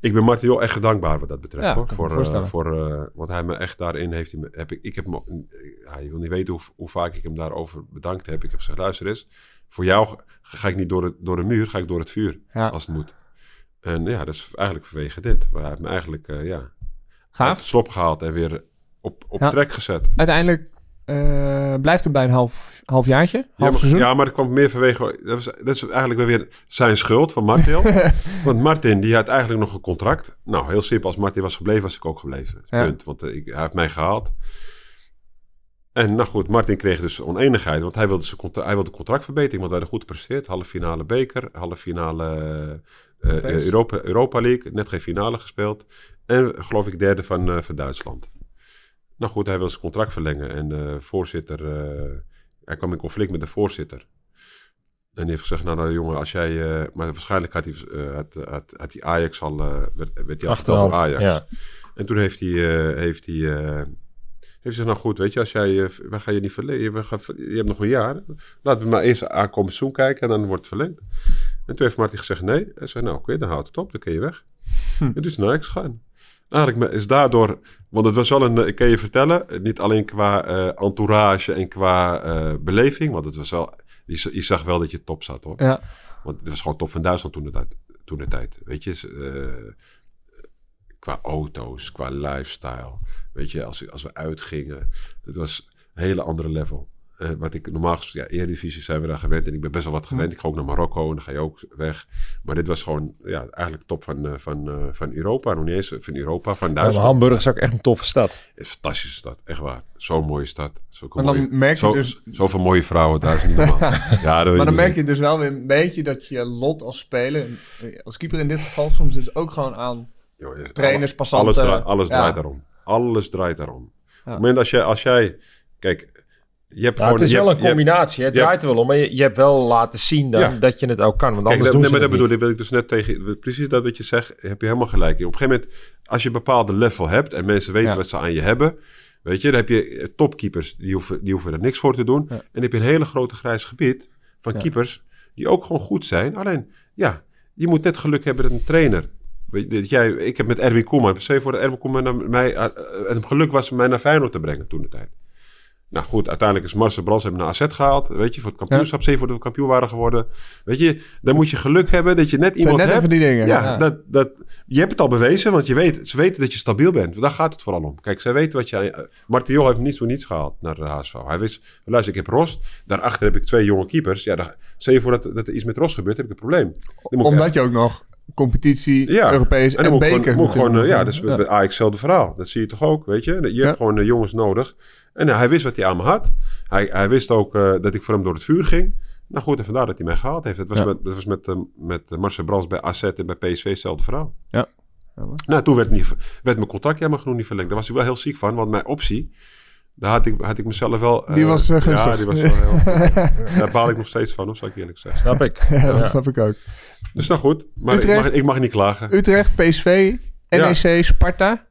Ik ben Martin echt dankbaar wat dat betreft. Ja, hoor. me Voor, eh, voor, eh, want hij me echt daarin heeft. Me, heb ik, ik heb ook- ja, je wil niet weten hoe, hoe vaak ik hem daarover bedankt heb. Ik heb gezegd, luister eens, voor jou ga- ik niet door, het, door de muur, ga ik door het vuur, Ja. als het moet. En ja, dat is eigenlijk vanwege dit. Hij heeft me eigenlijk, eh, ja, uit Gaaf. slop gehaald en weer op, op trek gezet. Uiteindelijk eh, blijft het bij een half, half jaartje, half Ja maar, seizoen. ja, maar dat kwam meer vanwege... Dat, was, dat is eigenlijk weer zijn schuld van Martin. <laughs> Want Martin, die had eigenlijk nog een contract. Nou, heel simpel. Als Martin was gebleven, was ik ook gebleven. Ja. Punt. Want eh, ik, hij heeft mij gehaald. En nou goed, Martin kreeg dus oneenigheid. Want hij wilde, zijn contra- hij wilde contractverbetering. Want hij had goed gepresteerd. Halve finale beker. Halve finale eh. Europa, Europa League. Net geen finale gespeeld. En geloof ik derde van, van Duitsland. Nou goed, hij wil zijn contract verlengen. En de voorzitter... eh, hij kwam in conflict met de voorzitter. En die heeft gezegd, nou, nou jongen, als jij... eh, maar waarschijnlijk had hij, eh, had, had, had hij Ajax al... werd, werd hij al door. Ajax. Ja. En toen heeft hij... heeft hij heeft hij gezegd, nou goed, weet je, als jij... wij gaan je niet verlengen. We gaan, je hebt nog een jaar. Laten we maar eerst aankomend seizoen kijken en dan wordt het verlengd. En toen heeft Martin gezegd nee. Hij zei, nou oké, dan houdt het op, dan kun je weg. En toen is hij naar Ajax gegaan. Eigenlijk is daardoor, want het was wel een, ik kan je vertellen, niet alleen qua eh, entourage en qua eh, beleving, want het was wel, je, zag wel dat je top zat hoor. Ja. Want het was gewoon top van Duitsland toen de tijd. Toen de tijd weet je, eh, qua auto's, qua lifestyle. Weet je, als, als we uitgingen, het was een hele andere level. Eh, wat ik normaal gesproken, ja, Eredivisie zijn we daar gewend en ik ben best wel wat gewend. Ik ga ook naar Marokko en dan ga je ook weg. Maar dit was gewoon, ja, eigenlijk top van, eh, van, eh, van Europa. Nog niet eens van Europa, van Ja, Duitsland. Hamburg is ook echt een toffe stad. Een fantastische stad, echt waar. Zo'n mooie stad. Maar dan mooie, merk je zo, dus- Zoveel mooie vrouwen, daar is niet normaal. <laughs> ja, Maar dan merk je dus wel weer een beetje dat je lot als speler, als keeper in dit geval, soms dus ook gewoon aan trainers, alle- passanten. Alles, draait, alles ja. draait daarom. Alles draait daarom. Op het moment als jij, als jij kijk, je hebt Ja, gewoon... het is je wel hebt- een hebt- combinatie. Het draait er wel om. Maar je, je hebt wel laten zien dan Ja. dat je het ook kan. Want Kijk, anders dat, doen nee, maar dat bedoel ik, wil ik dus net tegen... Precies dat wat je zegt, heb je helemaal gelijk. Op een gegeven moment, als je een bepaalde level hebt... en mensen weten Ja. wat ze aan je hebben... Weet je, dan heb je eh, topkeepers, die hoeven, die hoeven er niks voor te doen. Ja. En dan heb je een hele grote grijs gebied van keepers... die ook gewoon goed zijn. Alleen, ja, je moet net geluk hebben dat een trainer... Weet je, dat jij, ik heb met Erwin Koeman... Stel voor dat Erwin Koeman naar mij, eh, eh, het geluk was om mij naar Feyenoord te brengen toen de tijd. Nou goed, uiteindelijk is Marcel Brands hebben naar AZ gehaald. Weet je, voor het kampioenschap. Zeven voordat we kampioen waren geworden. Weet je, dan moet je geluk hebben dat je net iemand net hebt. die dingen. Ja, Dat, dat, je hebt het al bewezen, want je weet, ze weten dat je stabiel bent. Daar gaat het vooral om. Kijk, zij weten wat je... uh, Martin Jol heeft niets voor niets gehaald naar de HSV. Hij wist, luister, ik heb Rost. Daarachter heb ik twee jonge keepers. Ja, stel je voor dat, dat er iets met Rost gebeurt, heb ik een probleem. Omdat je ook nog competitie, ja, Europees en, ik beker. Gewoon, gewoon, eh, ja, dus met Ajax hetzelfde verhaal. Dat zie je toch ook, weet je? Je Ja. hebt gewoon eh, jongens nodig. En eh, hij wist wat hij aan me had. Hij, hij wist ook eh, dat ik voor hem door het vuur ging. Nou goed, en vandaar dat hij mij gehaald heeft. Het was Ja. met, dat was met, met Marcel Brands bij AZ en bij PSV hetzelfde verhaal. Ja. Nou, toen werd, niet, werd mijn contract jammer genoeg niet verlengd. Daar was ik wel heel ziek van, want mijn optie... Daar had ik, had ik mezelf wel... Die was, eh, Ja, gunstig. die was wel heel... <laughs> daar baal ik nog steeds van, of zou ik eerlijk zeggen. Snap ik. <laughs> Ja, dat snap ik ook. Dus nou goed, maar ik mag, ik mag niet klagen. Utrecht, PSV, NEC, Sparta.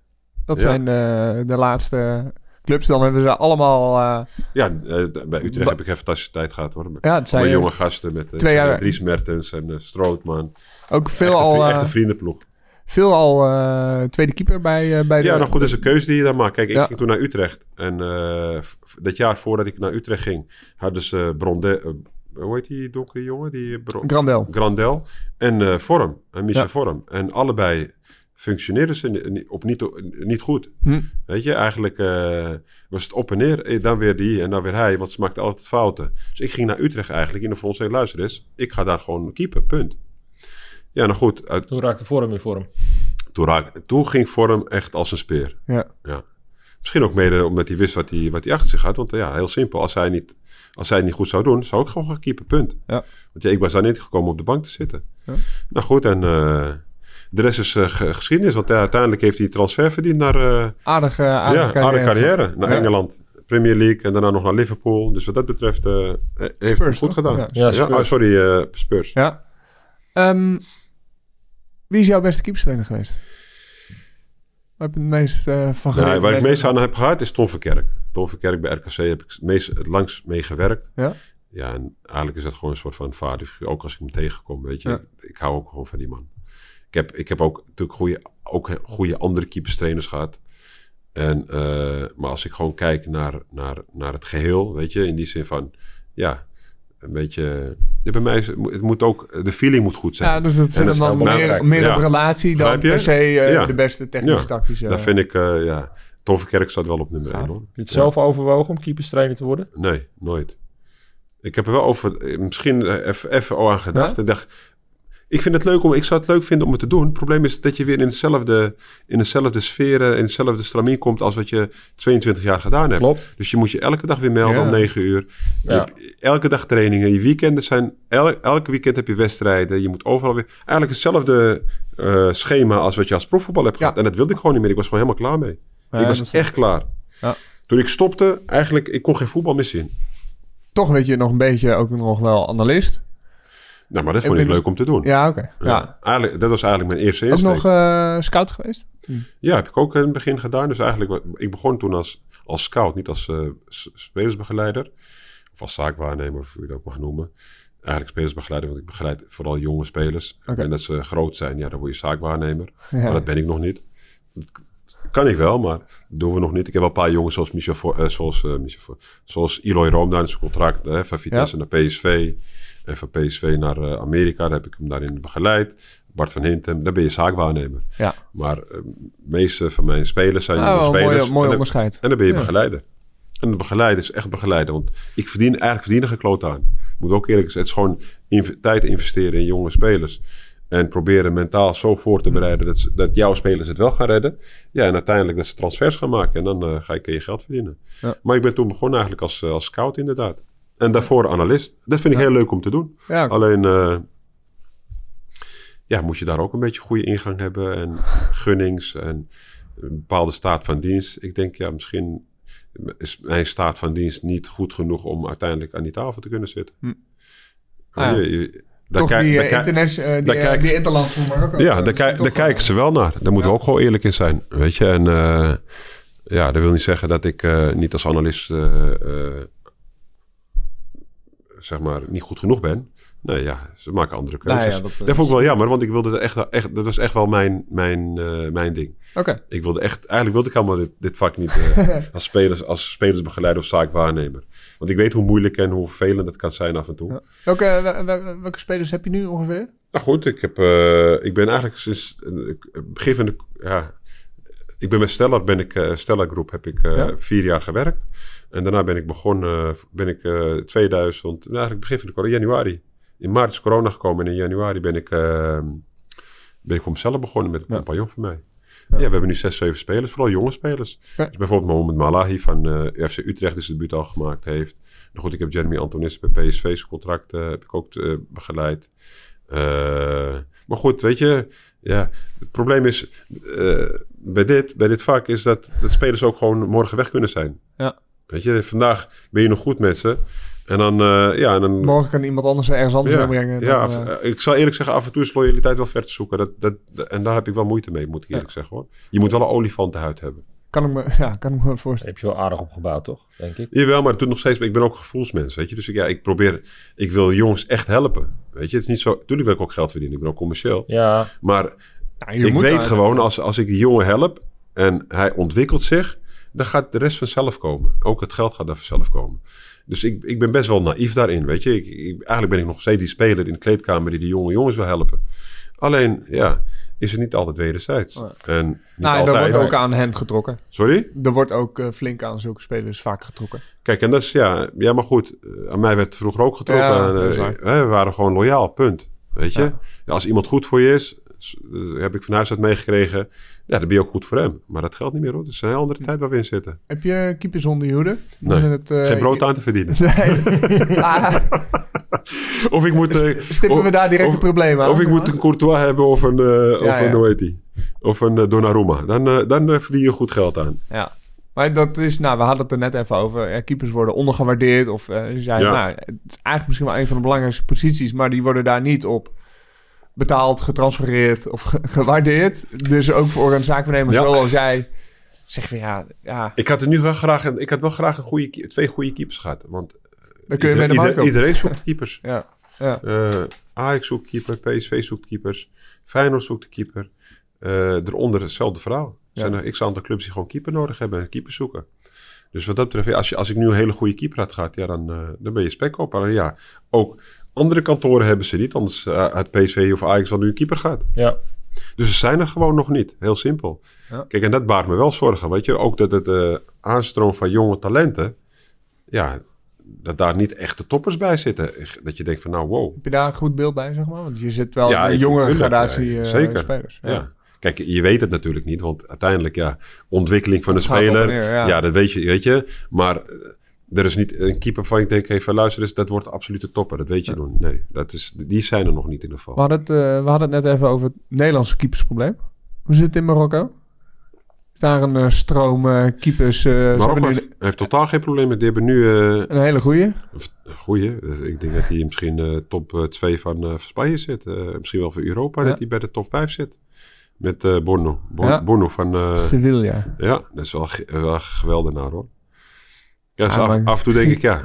Dat zijn de, de laatste clubs. Dan hebben ze allemaal... eh, Ja, eh, bij Utrecht heb ik even fantastische tijd gehad hoor. ja, het zijn Met eh, jonge gasten met eh, twee jaar- Dries Mertens en eh, Strootman. ook veel Echt een, al, vri- eh, echt een vriendenploeg. veel al eh, tweede keeper bij, eh, bij de... Ja, nou goed, dat is een keuze die je dan maakt. Kijk, ik Ja. ging toen naar Utrecht. En eh, v- dat jaar voordat ik naar Utrecht ging, hadden ze Bronde... hoe heet die donkere jongen? Die, eh, Bro- Grandel. Grandel en eh Vorm. En Michel Ja. Vorm. En allebei functioneerden ze op niet, niet goed. Hm. Weet je, eigenlijk eh, was het op en neer. Dan weer die en dan weer hij, want ze maakten altijd fouten. Dus ik ging naar Utrecht eigenlijk in de hey, luister eens. Ik ga daar gewoon keeper, punt. Ja, nou goed. Uit, Toen raakte vorm in vorm. toen, raak, toen ging Vorm echt als een speer. Ja. Ja. Misschien ook mede omdat hij wist wat hij, wat hij achter zich had. Want eh, ja, heel simpel. Als hij, niet, als hij het niet goed zou doen, zou ik gewoon gaan keeper, punt. Ja. Want ja, ik was daar niet gekomen op de bank te zitten. Ja. Nou goed, en eh, de rest is eh, ge- geschiedenis. Want uiteindelijk heeft hij transfer verdiend naar... eh, Aardige, ja, aardige carrière. aardige carrière. Naar Ja. Engeland. Premier League en daarna nog naar Liverpool. Dus wat dat betreft eh, heeft hij Spurs, het goed toch? gedaan. Ja, Ja, Spurs. oh, sorry, eh, Spurs. Ja. Ehm, wie is jouw beste keeperstrainer geweest? Waar heb je het meest eh, van geleerd? Nou, waar ik meest aan heb gehad is Tom Verkerk. Tom Verkerk bij RKC heb ik het meest, het langst mee gewerkt. Ja? Ja, en eigenlijk is dat gewoon een soort van vaderfiguur. Ook als ik hem tegenkom, weet je. Ja. Ik hou ook gewoon van die man. Ik heb, ik heb ook natuurlijk goede, ook goede andere keeperstrainers gehad. En, eh, maar als ik gewoon kijk naar, naar, naar het geheel, weet je, in die zin van, ja, een beetje. ja, bij mij is het, het moet ook, de feeling moet goed zijn. Ja, dus dat En zit dat is dan meer, meer op Ja. relatie dan per se eh, Ja. de beste technische Ja. tactische. Daar vind ik, eh, ja, Tom Verkerk staat wel op nummer 1 hoor. Heb je het zelf overwogen om keeperstrainer te worden? Nee, nooit. Ik heb er wel over, eh, misschien even, even al aan gedacht. Ja? Ik dacht, ik vind het leuk om, ik zou het leuk vinden om het te doen. Het probleem is dat je weer in dezelfde, in dezelfde sfeer, eh, in dezelfde stramien komt als wat je 22 jaar gedaan hebt. Klopt. Dus je moet je elke dag weer melden Ja. om 9 uur. Je Ja. hebt elke dag trainingen. Je weekenden zijn, el, elke weekend heb je wedstrijden. Je moet overal weer, eigenlijk hetzelfde eh, schema als wat je als profvoetbal hebt gehad. Ja. En dat wilde ik gewoon niet meer. Ik was gewoon helemaal klaar mee. Ja, ik was echt klaar. Ja. Toen ik stopte, eigenlijk, ik kon geen voetbal meer zien. Toch weet je nog een beetje ook nog wel analist. Nou, maar dat vond ik Inmiddels- leuk om te doen. Ja, oké. Ja. Ja. Eigenlijk, dat was eigenlijk mijn eerste Ook insteek. nog eh, scout geweest? Ja, heb ik ook in het begin gedaan. Dus eigenlijk, ik begon toen als, als scout, niet als eh, spelersbegeleider. Of als zaakwaarnemer, of hoe je dat ook mag noemen. Eigenlijk spelersbegeleider, want ik begeleid vooral jonge spelers. En dat ze groot zijn, ja, dan word je zaakwaarnemer. Ja. Maar dat ben ik nog niet. Dat kan ik wel, maar dat doen we nog niet. Ik heb wel een paar jongens zoals Michel, Vo- eh, zoals, eh, Michel zoals Eloy Room, daar is zijn contract eh, van Vitesse naar PSV. En van PSV naar eh, Amerika, daar heb ik hem daarin begeleid. Bart van Hintem, daar ben je zaakwaarnemer. Ja. Maar eh, de meeste van mijn spelers zijn Nou, spelers. mooi, mooi en, dan, onderscheid. en dan ben je Ja. begeleider. En de begeleider is echt begeleider. Want ik verdien, eigenlijk verdien er aan. Ik moet ook eerlijk zijn. Het is gewoon inv- tijd investeren in jonge spelers. En proberen mentaal zo voor te bereiden dat, ze- dat jouw spelers het wel gaan redden. Ja, en uiteindelijk dat ze transfers gaan maken. En dan eh, ga je, je geld verdienen. Ja. Maar ik ben toen begonnen eigenlijk als, eh, als scout inderdaad. En daarvoor analist. Dat vind ik heel leuk om te doen. Ja, Alleen, eh, ja, moet je daar ook een beetje goede ingang hebben. En <laughs> gunnings en een bepaalde staat van dienst. Ik denk, ja, misschien is mijn staat van dienst niet goed genoeg om uiteindelijk aan die tafel te kunnen zitten. Hm. Ah, je- je- daar Toch kijk- die, daar eh, interna- eh, die, daar van Marokko. ja, daar, kijk- daar kijken ze wel naar. Daar moeten we ook gewoon eerlijk in zijn. Weet je, en ja, dat wil niet zeggen dat ik niet als analist zeg maar, niet goed genoeg ben. Nee, ja, ze maken andere keuzes. Nou ja, dat, dat, eh, vond ik wel jammer, want ik wilde echt, echt dat was echt wel mijn, mijn, eh, mijn ding. Oké. Ik wilde echt, eigenlijk wilde ik helemaal dit, dit vak niet eh, <laughs> als, spelers, als spelersbegeleider of zaakwaarnemer. Want ik weet hoe moeilijk en hoe vervelend het kan zijn af en toe. Ja. Welke, wel- wel- welke spelers heb je nu ongeveer? Nou goed, ik, heb, eh, ik ben eigenlijk sinds eh, begin van de... Ja, ik ben met Stellar, ben ik, eh Stellar Groep, heb ik eh, Ja. vier jaar gewerkt. En daarna ben ik begonnen, ben ik eh 2000, nou, eigenlijk begin van de corona, januari. In maart is corona gekomen en in januari ben ik, eh, ben ik voor mezelf begonnen met een Ja. compagnon van mij. Ja. we hebben nu zes, zeven spelers, vooral jonge spelers. Ja. Dus bijvoorbeeld Mohamed Malahi van eh, FC Utrecht die zijn debuut al gemaakt heeft. Nou goed, ik heb Jeremy Antonis bij PSV's contract eh, heb ik ook eh, begeleid. Eh, maar goed, weet je, ja, het probleem is eh, bij, dit, bij dit vak is dat, dat spelers ook gewoon morgen weg kunnen zijn. Ja. Weet je, vandaag ben je nog goed met ze. En dan, eh, ja, en dan Morgen kan iemand anders ergens anders ja, inbrengen. ja, dan, af- eh, ik zal eerlijk zeggen, af en toe is loyaliteit wel ver te zoeken. Dat, dat, dat- en daar heb ik wel moeite mee, moet ik eerlijk zeggen hoor. Je moet wel een olifantenhuid hebben. kan, ik me, <laughs> ja, kan ik me voorstellen. heb je wel aardig opgebouwd, toch? Denk ik. Jawel, maar het doet nog steeds. Ik ben ook gevoelsmens, weet je. Dus ik, ja, ik probeer, ik wil jongens echt helpen. Weet je, het is niet zo. Tuurlijk wil ik ook geld verdienen. Ik ben ook commercieel. Ja, Maar Nou, ik weet gewoon, als, als ik die jongen help en hij ontwikkelt zich, dan gaat de rest vanzelf komen. Ook het geld gaat daar vanzelf komen. Dus ik, ik ben best wel naïef daarin, weet je. Ik, ik- eigenlijk ben ik nog steeds die speler in de kleedkamer die de jonge jongens wil helpen. Alleen, ja, is het niet altijd wederzijds. Ja. En niet Nou, er altijd. wordt ook aan hen getrokken. Sorry? Er wordt ook eh, flink aan zulke spelers vaak getrokken. Kijk, en dat is, ja, ja maar goed. eh, Aan mij werd vroeger ook getrokken. Ja, En, eh, we waren gewoon loyaal, punt. Weet je? Ja. Als iemand goed voor je is, heb ik van huis uit meegekregen. Ja, dan ben je ook goed voor hem. Maar dat geldt niet meer hoor. Het is een heel andere tijd waar we in zitten. Heb je keepers onder je hoede? Nee, Het, eh, Geen brood aan te verdienen. <laughs> Nee. <laughs> Ah, Of ik moet... eh, stippen we of- daar direct of- een probleem aan? Of ik moet een Courtois hebben of een, eh Ja, of een ja. hoe heet die? Of een eh, Donnarumma. Dan, eh, dan eh, verdien je goed geld aan. Ja. Maar dat is, nou, we hadden het er net even over. Ja, keepers worden ondergewaardeerd. Of eh zei, Ja. nou, het is eigenlijk misschien wel een van de belangrijkste posities, maar die worden daar niet op betaald, getransfereerd of ge- gewaardeerd. Dus ook voor een zaakwaarnemer Ja. zoals jij zegt van ja, ja, Ik had er nu wel graag, een, ik had wel graag een goede, twee goede keepers gehad. Want dan kun je ieder- mee de markt ieder- op. iedereen zoekt keepers. <laughs> Ja, ja. Eh Ajax zoekt keeper, PSV zoekt keepers, Feyenoord zoekt de keeper. Eh eronder hetzelfde verhaal. Er Ja. zijn er x aantal clubs die gewoon keeper nodig hebben en keeper zoeken. Dus wat dat betreft, als, je, als ik nu een hele goede keeper had gehad, ja, dan, eh, dan ben je spek op. Maar ja, ook andere kantoren hebben ze niet. Anders uh, het PSV of Ajax wel nu een keeper gaat. ja. Dus ze zijn er gewoon nog niet. Heel simpel. Ja. Kijk, en dat baart me wel zorgen. Weet je, ook dat het eh, aanstroom van jonge talenten, ja, dat daar niet echt de toppers bij zitten. Dat je denkt van, nou, wow. Heb je daar een goed beeld bij, zeg maar? Want je zit wel Ja, de ik- jonge gradatie ja, eh, zeker. spelers. Ja. Kijk, je weet het natuurlijk niet, want uiteindelijk, ja, ontwikkeling van een gaat speler, neer, ja. ja. dat weet je, weet je. Maar eh, er is niet een keeper van ik denk, hey, van luister eens, dat wordt de absolute topper. Dat weet je nog niet. Nee, dat is, die zijn er nog niet in ieder geval. We hadden, het, eh, we hadden het net even over het Nederlandse keepersprobleem. Hoe zit het in Marokko? Is daar een eh, stroom eh, keepers? Marokko nu heeft, heeft totaal geen probleem met. Die hebben nu een hele goeie. een goeie. Dus ik denk dat hij misschien top 2 van, Spanje zit. Misschien wel voor Europa, Ja. dat hij bij de top 5 zit. Met Borno. Bo- Ja. Borno van... Sevilla. ja, dat is wel, wel een geweldenaar hoor. Ja, dus Ah, af, en toe denk ik, ja,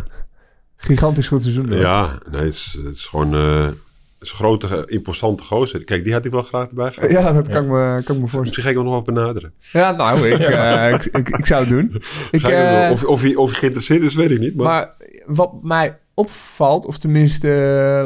Gigantisch goed seizoen. hoor. Ja, nee, het is, het is gewoon eh, het is een grote, imposante gozer. Kijk, die had ik wel graag erbij gehad. Ja, dat kan, ik me, kan ik me voorstellen. Misschien ga ik hem nog wel benaderen. Ja, nou, ik, <laughs> eh, ik, ik, ik zou het doen. <laughs> Ik, eh, of, of, hij, of hij geïnteresseerd is, weet ik niet. Maar, Maar wat mij opvalt, of tenminste,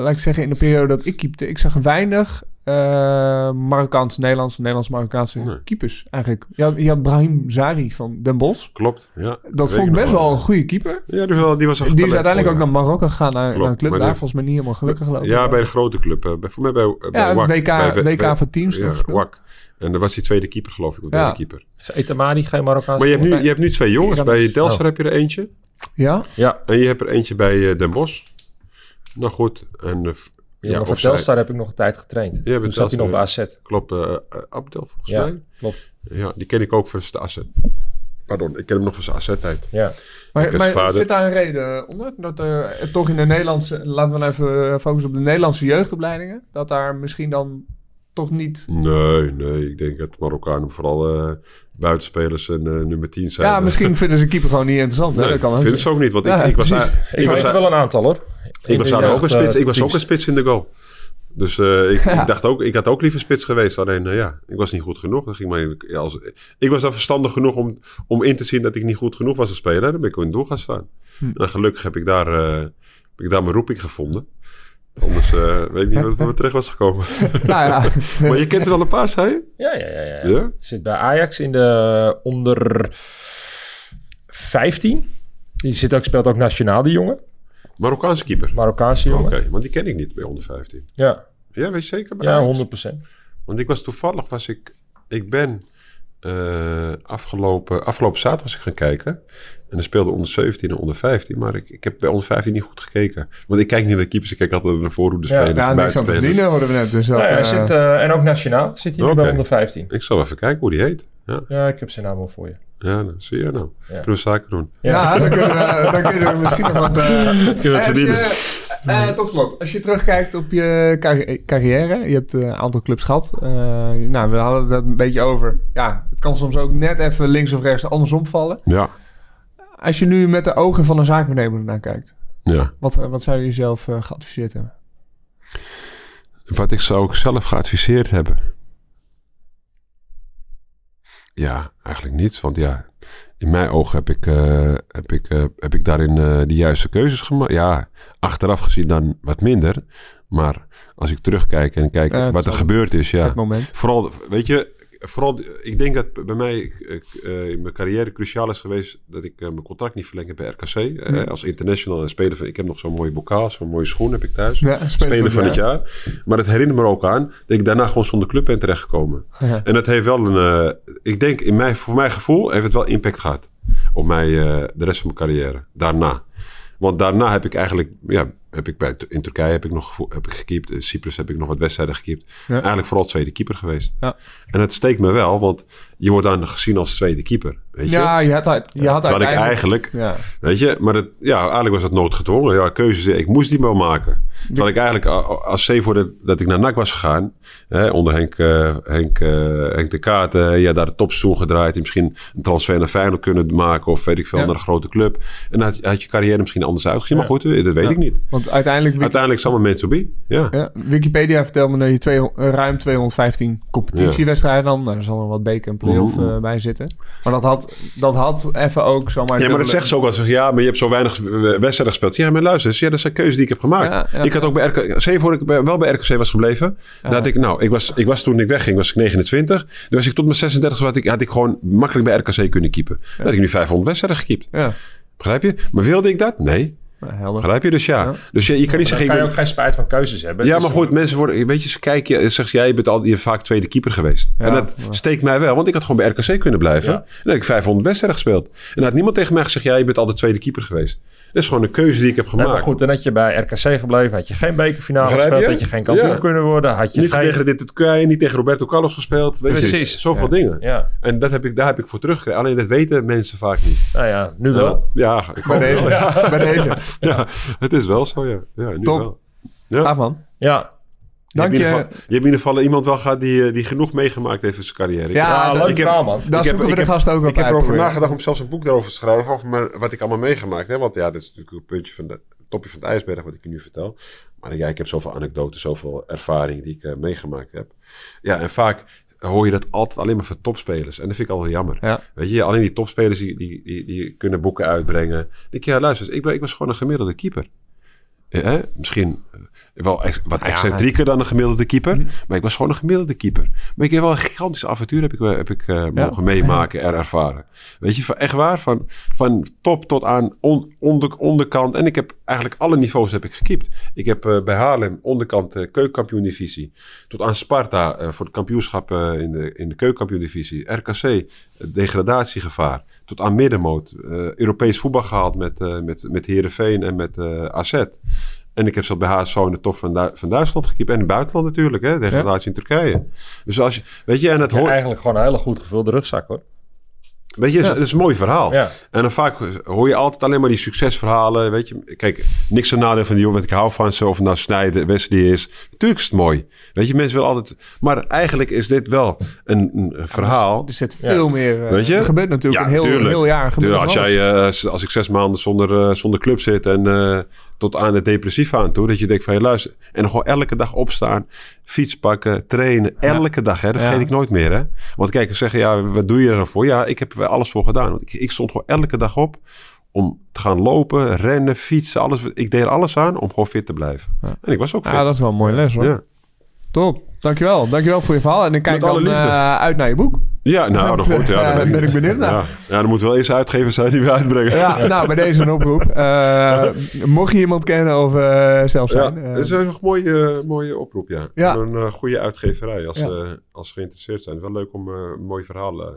laat ik zeggen, in de periode dat ik keepte, ik zag weinig eh Marokkaans, Nederlands, Nederlands-Marokkaanse Nee. keepers eigenlijk. Je had, je had Brahim Zari van Den Bosch. klopt, ja. Dat vond ik best wel een goede keeper. Ja, die, was wel, die was een Die is uiteindelijk ook naar Marokko gegaan, naar, Klopt, naar een club. Daar die- volgens mij niet helemaal gelukkig ja. gelopen. Ja, bij de grote club. eh, bij, voor mij bij, bij Ja, WAC. WK bij- bij- WK voor teams nog Ja. WAC. En dan was hij tweede keeper, geloof ik. Of Ja. derde keeper. Is Etamari geen Marokkaanse Maar je hebt, nu, je hebt nu twee jongens. Bij. Telstar Oh. heb je er eentje. Ja? Ja, En je hebt er eentje bij eh, Den Bosch. Nou goed. En, eh, f- ja, maar of voor zij- Telstar heb ik nog een tijd getraind. bij Toen zat hij nog bij AZ. Klopt, eh eh, Abdel volgens Ja, mij. klopt. Ja, die ken ik ook van zijn asset. Pardon, ik ken hem nog van zijn asset-tijd. Ja. Maar, maar zit daar een reden onder? Dat er toch in de Nederlandse, laten we even eh, focussen op de Nederlandse jeugdopleidingen, dat daar misschien dan toch niet... Nee, nee, ik denk dat Marokkanen vooral eh, buitenspelers en eh, nummer 10 zijn. Ja, Eh, misschien <laughs> vinden ze keeper gewoon niet interessant. hè? Dat kan vinden ze ook niet. Want Ja, ik, ik was... Ik, ik was weet wel een aantal hoor. Ik was, ook een spits, eh, ik was ook een spits in de goal. Dus eh, ik, <laughs> ik dacht ook, ik had ook liever spits geweest. Alleen eh, ja, ik was niet goed genoeg. Dan ging maar als, ik was dan verstandig genoeg om, om in te zien dat ik niet goed genoeg was als speler. Dan ben ik in het doel gaan staan. En gelukkig heb ik daar, eh, heb ik daar mijn roeping gevonden. Anders eh, weet ik niet wat we terecht was gekomen. <laughs> Nou ja, <laughs> maar je kent er wel een paar, zei je? Ja, ja, ja. ja. Ja? Zit bij Ajax in de onder 15. Die zit ook, speelt ook nationaal, die jongen. Marokkaanse keeper. Marokkaanse Oké, jongen. want die ken ik niet bij onder 15. Ja, Ja, weet je zeker? bij ja Ajax? 100 procent. Want ik was toevallig, was ik, ik ben eh, afgelopen, afgelopen zaterdag was ik gaan kijken. En dan speelde onder 17 en onder 15. Maar ik, ik heb bij onder 15 niet goed gekeken. Want ik kijk niet naar de keepers, ik kijk altijd naar de voorhoede Ja, spelers. ja te buitenspelers. verdienen hoorden we net. Dus dat, Ja, hij eh, zit, eh, en ook nationaal zit hij nu bij onder 15. Ik zal even kijken hoe die heet. Ja, Ja, ik heb zijn naam al voor je. ja nou, zie je nou. Kunnen we zaken doen. Ja, dan, kunnen we, dan kunnen we misschien nog wat... eh, <laughs> Kunnen we verdienen. je, eh, tot slot, als je terugkijkt op je carri- carrière, je hebt eh, een aantal clubs gehad. Eh, nou, we hadden het een beetje over. Ja, het kan soms ook net even links of rechts andersom vallen. Ja, Als je nu met de ogen van een zaakbenemer naar kijkt, ja. wat, wat zou je jezelf eh, geadviseerd hebben? Wat ik zou ook zelf geadviseerd hebben. Ja, eigenlijk niets. Want ja, in mijn ogen heb ik, eh, heb ik, eh, heb ik daarin eh, de juiste keuzes gemaakt. Ja, achteraf gezien dan wat minder. Maar als ik terugkijk en kijk wat er gebeurd is, ja. Vooral, weet je, vooral, ik denk dat bij mij ik, eh, in mijn carrière cruciaal is geweest dat ik eh, mijn contract niet verlengd heb bij RKC. eh, als international en speler van, ik heb nog zo'n mooie bokaal, zo'n mooie schoen heb ik thuis. Ja, speler van het jaar. Maar het herinnert me ook aan dat ik daarna gewoon zonder club ben terechtgekomen. Ja. En dat heeft wel een, ik denk, in mijn, voor mijn gevoel heeft het wel impact gehad op mij de rest van mijn carrière. Daarna. Want daarna heb ik eigenlijk, ja, heb ik bij, in Turkije heb ik nog heb ik gekiept. In Cyprus heb ik nog wat wedstrijden gekiept. Ja. Eigenlijk vooral tweede keeper geweest. Ja. En het steekt me wel, want je wordt dan gezien als tweede keeper. Weet je? Ja, je had, uit- je had Terwijl ik eigenlijk, Ja. weet je, maar het, ja, eigenlijk was het noodgedwongen. Ja, keuzes, ik moest die wel maken. Terwijl ik eigenlijk, als C voor de, dat ik naar NAC was gegaan, hè, onder Henk, eh, Henk, eh, Henk de Kaat, eh, ja, daar de topstoel gedraaid. En misschien een transfer naar Feyenoord kunnen maken of weet ik veel, naar een grote club. En dan had, had je carrière misschien anders uitgezien. Maar goed, eh, dat weet ik niet. Want uiteindelijk... Wiki- Uiteindelijk is het allemaal be. Ja. ja, Wikipedia vertelt me dat je twee, ruim 215 competitiewedstrijden dan... Nou, er zal er wat beker en play-off eh, bij zitten. Maar dat had, dat had even ook zomaar... Ja, maar dat zegt ze ook. Zeg, ja, maar je hebt zo weinig wedstrijden gespeeld. Ja, maar luister, eens, ja, dat zijn keuzes die ik heb gemaakt. Ja, ja. ik had ook bij RKC, voor dat ik bij- wel bij RKC was gebleven. Dat ik, nou, ik was, ik was toen ik wegging, was ik 29. Dan was ik tot mijn 36 had ik, had ik gewoon makkelijk bij RKC kunnen keepen. Dan had ik nu 500 wedstrijden gekiept. Ja, Begrijp je? Maar wilde ik dat? Nee. Nou. Begrijp je? Dus ja. Ja. Dus ja, je kan niet Dan zeggen... kan ik je ben- ook geen spijt van keuzes hebben. ja, maar goed, mensen worden, weet je, ze kijken, je zegt jij, je bent al, je bent vaak tweede keeper geweest. Ja, en dat ja. steekt mij wel, want ik had gewoon bij RKC kunnen blijven. Ja. En dan heb ik 500 wedstrijden gespeeld. En dan had niemand tegen mij gezegd, jij, je bent altijd tweede keeper geweest. Dat is gewoon een keuze die ik heb gemaakt. maar goed, dan had je bij RKC gebleven, had je geen bekerfinale Begrijp gespeeld, je? had je geen kampioen Ja. kunnen worden, had je niet geen... tegen dit Turkije, niet tegen Roberto Carlos gespeeld. Weet je, Precies. zoveel Ja. dingen. Ja, En dat heb ik, daar heb ik voor teruggekregen. Alleen dat weten mensen vaak niet. nou ja, nu wel. Ja, ik Bij deze. Bij <laughs> deze. <laughs> Ja, het is wel zo, ja. ja nu Top. wel. Ja. Gaaf man. Ja, Je hebt Dank in ieder je. geval- je hebt in ieder geval iemand wel gehad die, eh, die genoeg meegemaakt heeft in zijn carrière. Ja, ja dat- leuk verhaal, man. Daar Ik heb- we ik de heb- gasten ook op Ik heb erover nagedacht om zelfs een boek daarover te schrijven. Over mijn- wat ik allemaal meegemaakt heb. Want ja, dit is natuurlijk een puntje van de topje van het ijsberg wat ik je nu vertel. Maar ja, ik heb zoveel anekdotes, zoveel ervaring die ik eh, meegemaakt heb. Ja, en vaak hoor je dat altijd alleen maar van topspelers. En dat vind ik altijd jammer. Ja. Weet je, alleen die topspelers die, die, die, die kunnen boeken uitbrengen. Dan denk ik, ja, luister, ik, ben, ik was gewoon een gemiddelde keeper. Eh? Misschien wel ex- wat Nou ja, excentrieker dan een gemiddelde keeper. Hm. Maar ik was gewoon een gemiddelde keeper. Maar ik heb wel een gigantische avontuur heb ik, heb ik eh, mogen meemaken en ervaren. Weet je, van, echt waar. Van, van top tot aan on- onder, onderkant. En ik heb eigenlijk alle niveaus heb ik gekiept. Ik heb eh, bij Haarlem onderkant uh, keukenkampioen divisie. Tot aan Sparta eh, voor het kampioenschap eh, in, de, in de keukenkampioen divisie. RKC, eh, degradatiegevaar. Tot aan middenmoot. eh, Europees voetbal gehaald met, eh met, met Heerenveen en met eh AZ. En ik heb zelf bij HSV in de top van, Du- van Duitsland gekiept. En in het buitenland natuurlijk, hè. Degradatie in Turkije. Dus als je, weet je, en het Ja, hoort... eigenlijk gewoon een hele goed gevulde rugzak, hoor. Weet je, het is een mooi verhaal. Ja. En dan vaak hoor je altijd alleen maar die succesverhalen. Weet je, kijk, niks aan nadeel van die jongen, ik hou van ze. Of het nou Snijden, Wesley is. Natuurlijk is het mooi. Weet je, mensen willen altijd... Maar eigenlijk is dit wel een, een verhaal. Er zit veel meer... eh, Weet je? Er gebeurt natuurlijk Ja, een heel, tuurlijk. heel jaar. gebeurt Dus als, jij, eh, als- ik zes maanden zonder, eh, zonder club zit en, eh, tot aan het depressief aan toe. Dat je denkt van, je luister. En gewoon elke dag opstaan, fiets pakken, trainen. Elke dag, hè. Dat vergeet Ja. ik nooit meer, hè. Want kijk, ze zeggen, ja, wat doe je er dan voor? Ja, ik heb er alles voor gedaan. Want ik, ik stond gewoon elke dag op om te gaan lopen, rennen, fietsen, alles. Ik deed er alles aan om gewoon fit te blijven. En ik was ook fit. Ja, dat is wel een mooie les hoor. Ja. Top. Dankjewel. Dankjewel voor je verhaal. En ik kijk dan liefde. eh, uit naar je boek. Ja, nou, <laughs> dan goed. Ja, Ja, dan ben ik benieuwd naar. Ja, ja, er moet wel eens uitgever zijn die we uitbrengen. Ja, <laughs> nou, bij deze een oproep. Eh, mocht je iemand kennen of eh, zelf Ja, zijn. eh, dat is een mooie, mooie oproep, ja. Ja. Een eh, goede uitgeverij als, Ja. eh, als ze geïnteresseerd zijn. Wel leuk om eh, een mooi verhaal... eh.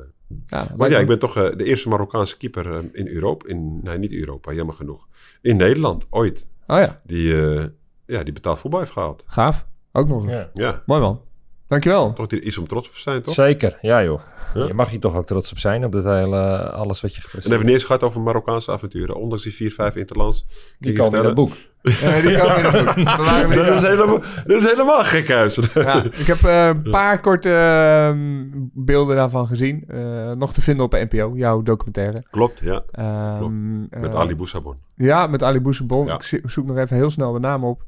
ja, Want ja, ik ben toch eh, de eerste Marokkaanse keeper eh, in Europa. In, nee, niet Europa, jammer genoeg. In Nederland, ooit. Oh ja, Die, eh, ja, die betaald voetbal heeft gehaald. gaaf. Ook nog eens. Ja. Ja, Mooi man. Dankjewel. toch iets om trots op te zijn, toch? Zeker, ja joh. Ja. Je mag hier toch ook trots op zijn op dat hele, alles wat je En hebben we niet eens gehad over Marokkaanse avonturen. Ondanks die 4, 5 interlands. Kan Die je komen in het boek. <laughs> Ja, die komen in het boek. <laughs> Dat is, helemaal, dat is helemaal gek huis. Ja, ik heb eh, een paar korte ehm, beelden daarvan gezien. Eh, nog te vinden op NPO, jouw documentaire. Klopt, ja. Ehm, Met eh, Ali Boussabon. Ja, met Ali Boussabon. Ja. Ik zoek nog even heel snel de naam op.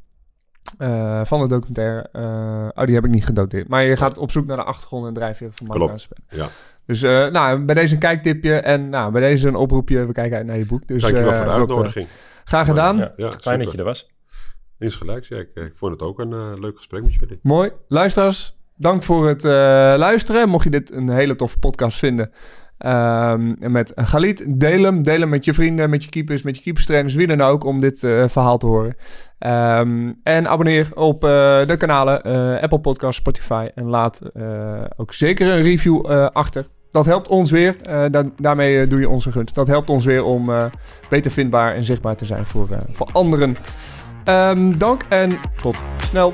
eh, van de documentaire. Eh, oh, die heb ik niet gedoteerd. Maar je gaat op zoek naar de achtergrond en drijfveer van Marokkaanse spelen. Ja. Dus eh, nou, bij deze een kijktipje en nou, bij deze een oproepje. We kijken uit naar je boek. Dus, Dankjewel eh, voor de dat, uitnodiging. graag gedaan. Ja, Ja, Fijn dat je er was. Insgelijks, ja. Ik, ik vond het ook een eh, leuk gesprek met jullie. Mooi. Luisteraars, dank voor het eh, luisteren. Mocht je dit een hele toffe podcast vinden ehm, met Galit, deel hem. Deel hem met je vrienden, met je keepers, met je keeperstrainers, wie dan ook, om dit eh, verhaal te horen. Ehm, en abonneer op eh, de kanalen eh, Apple Podcasts, Spotify en laat ook zeker een review achter. Dat helpt ons weer. Da- daarmee doe je onze gunst. Dat helpt ons weer om beter vindbaar en zichtbaar te zijn voor, voor anderen. Ehm, dank en tot snel.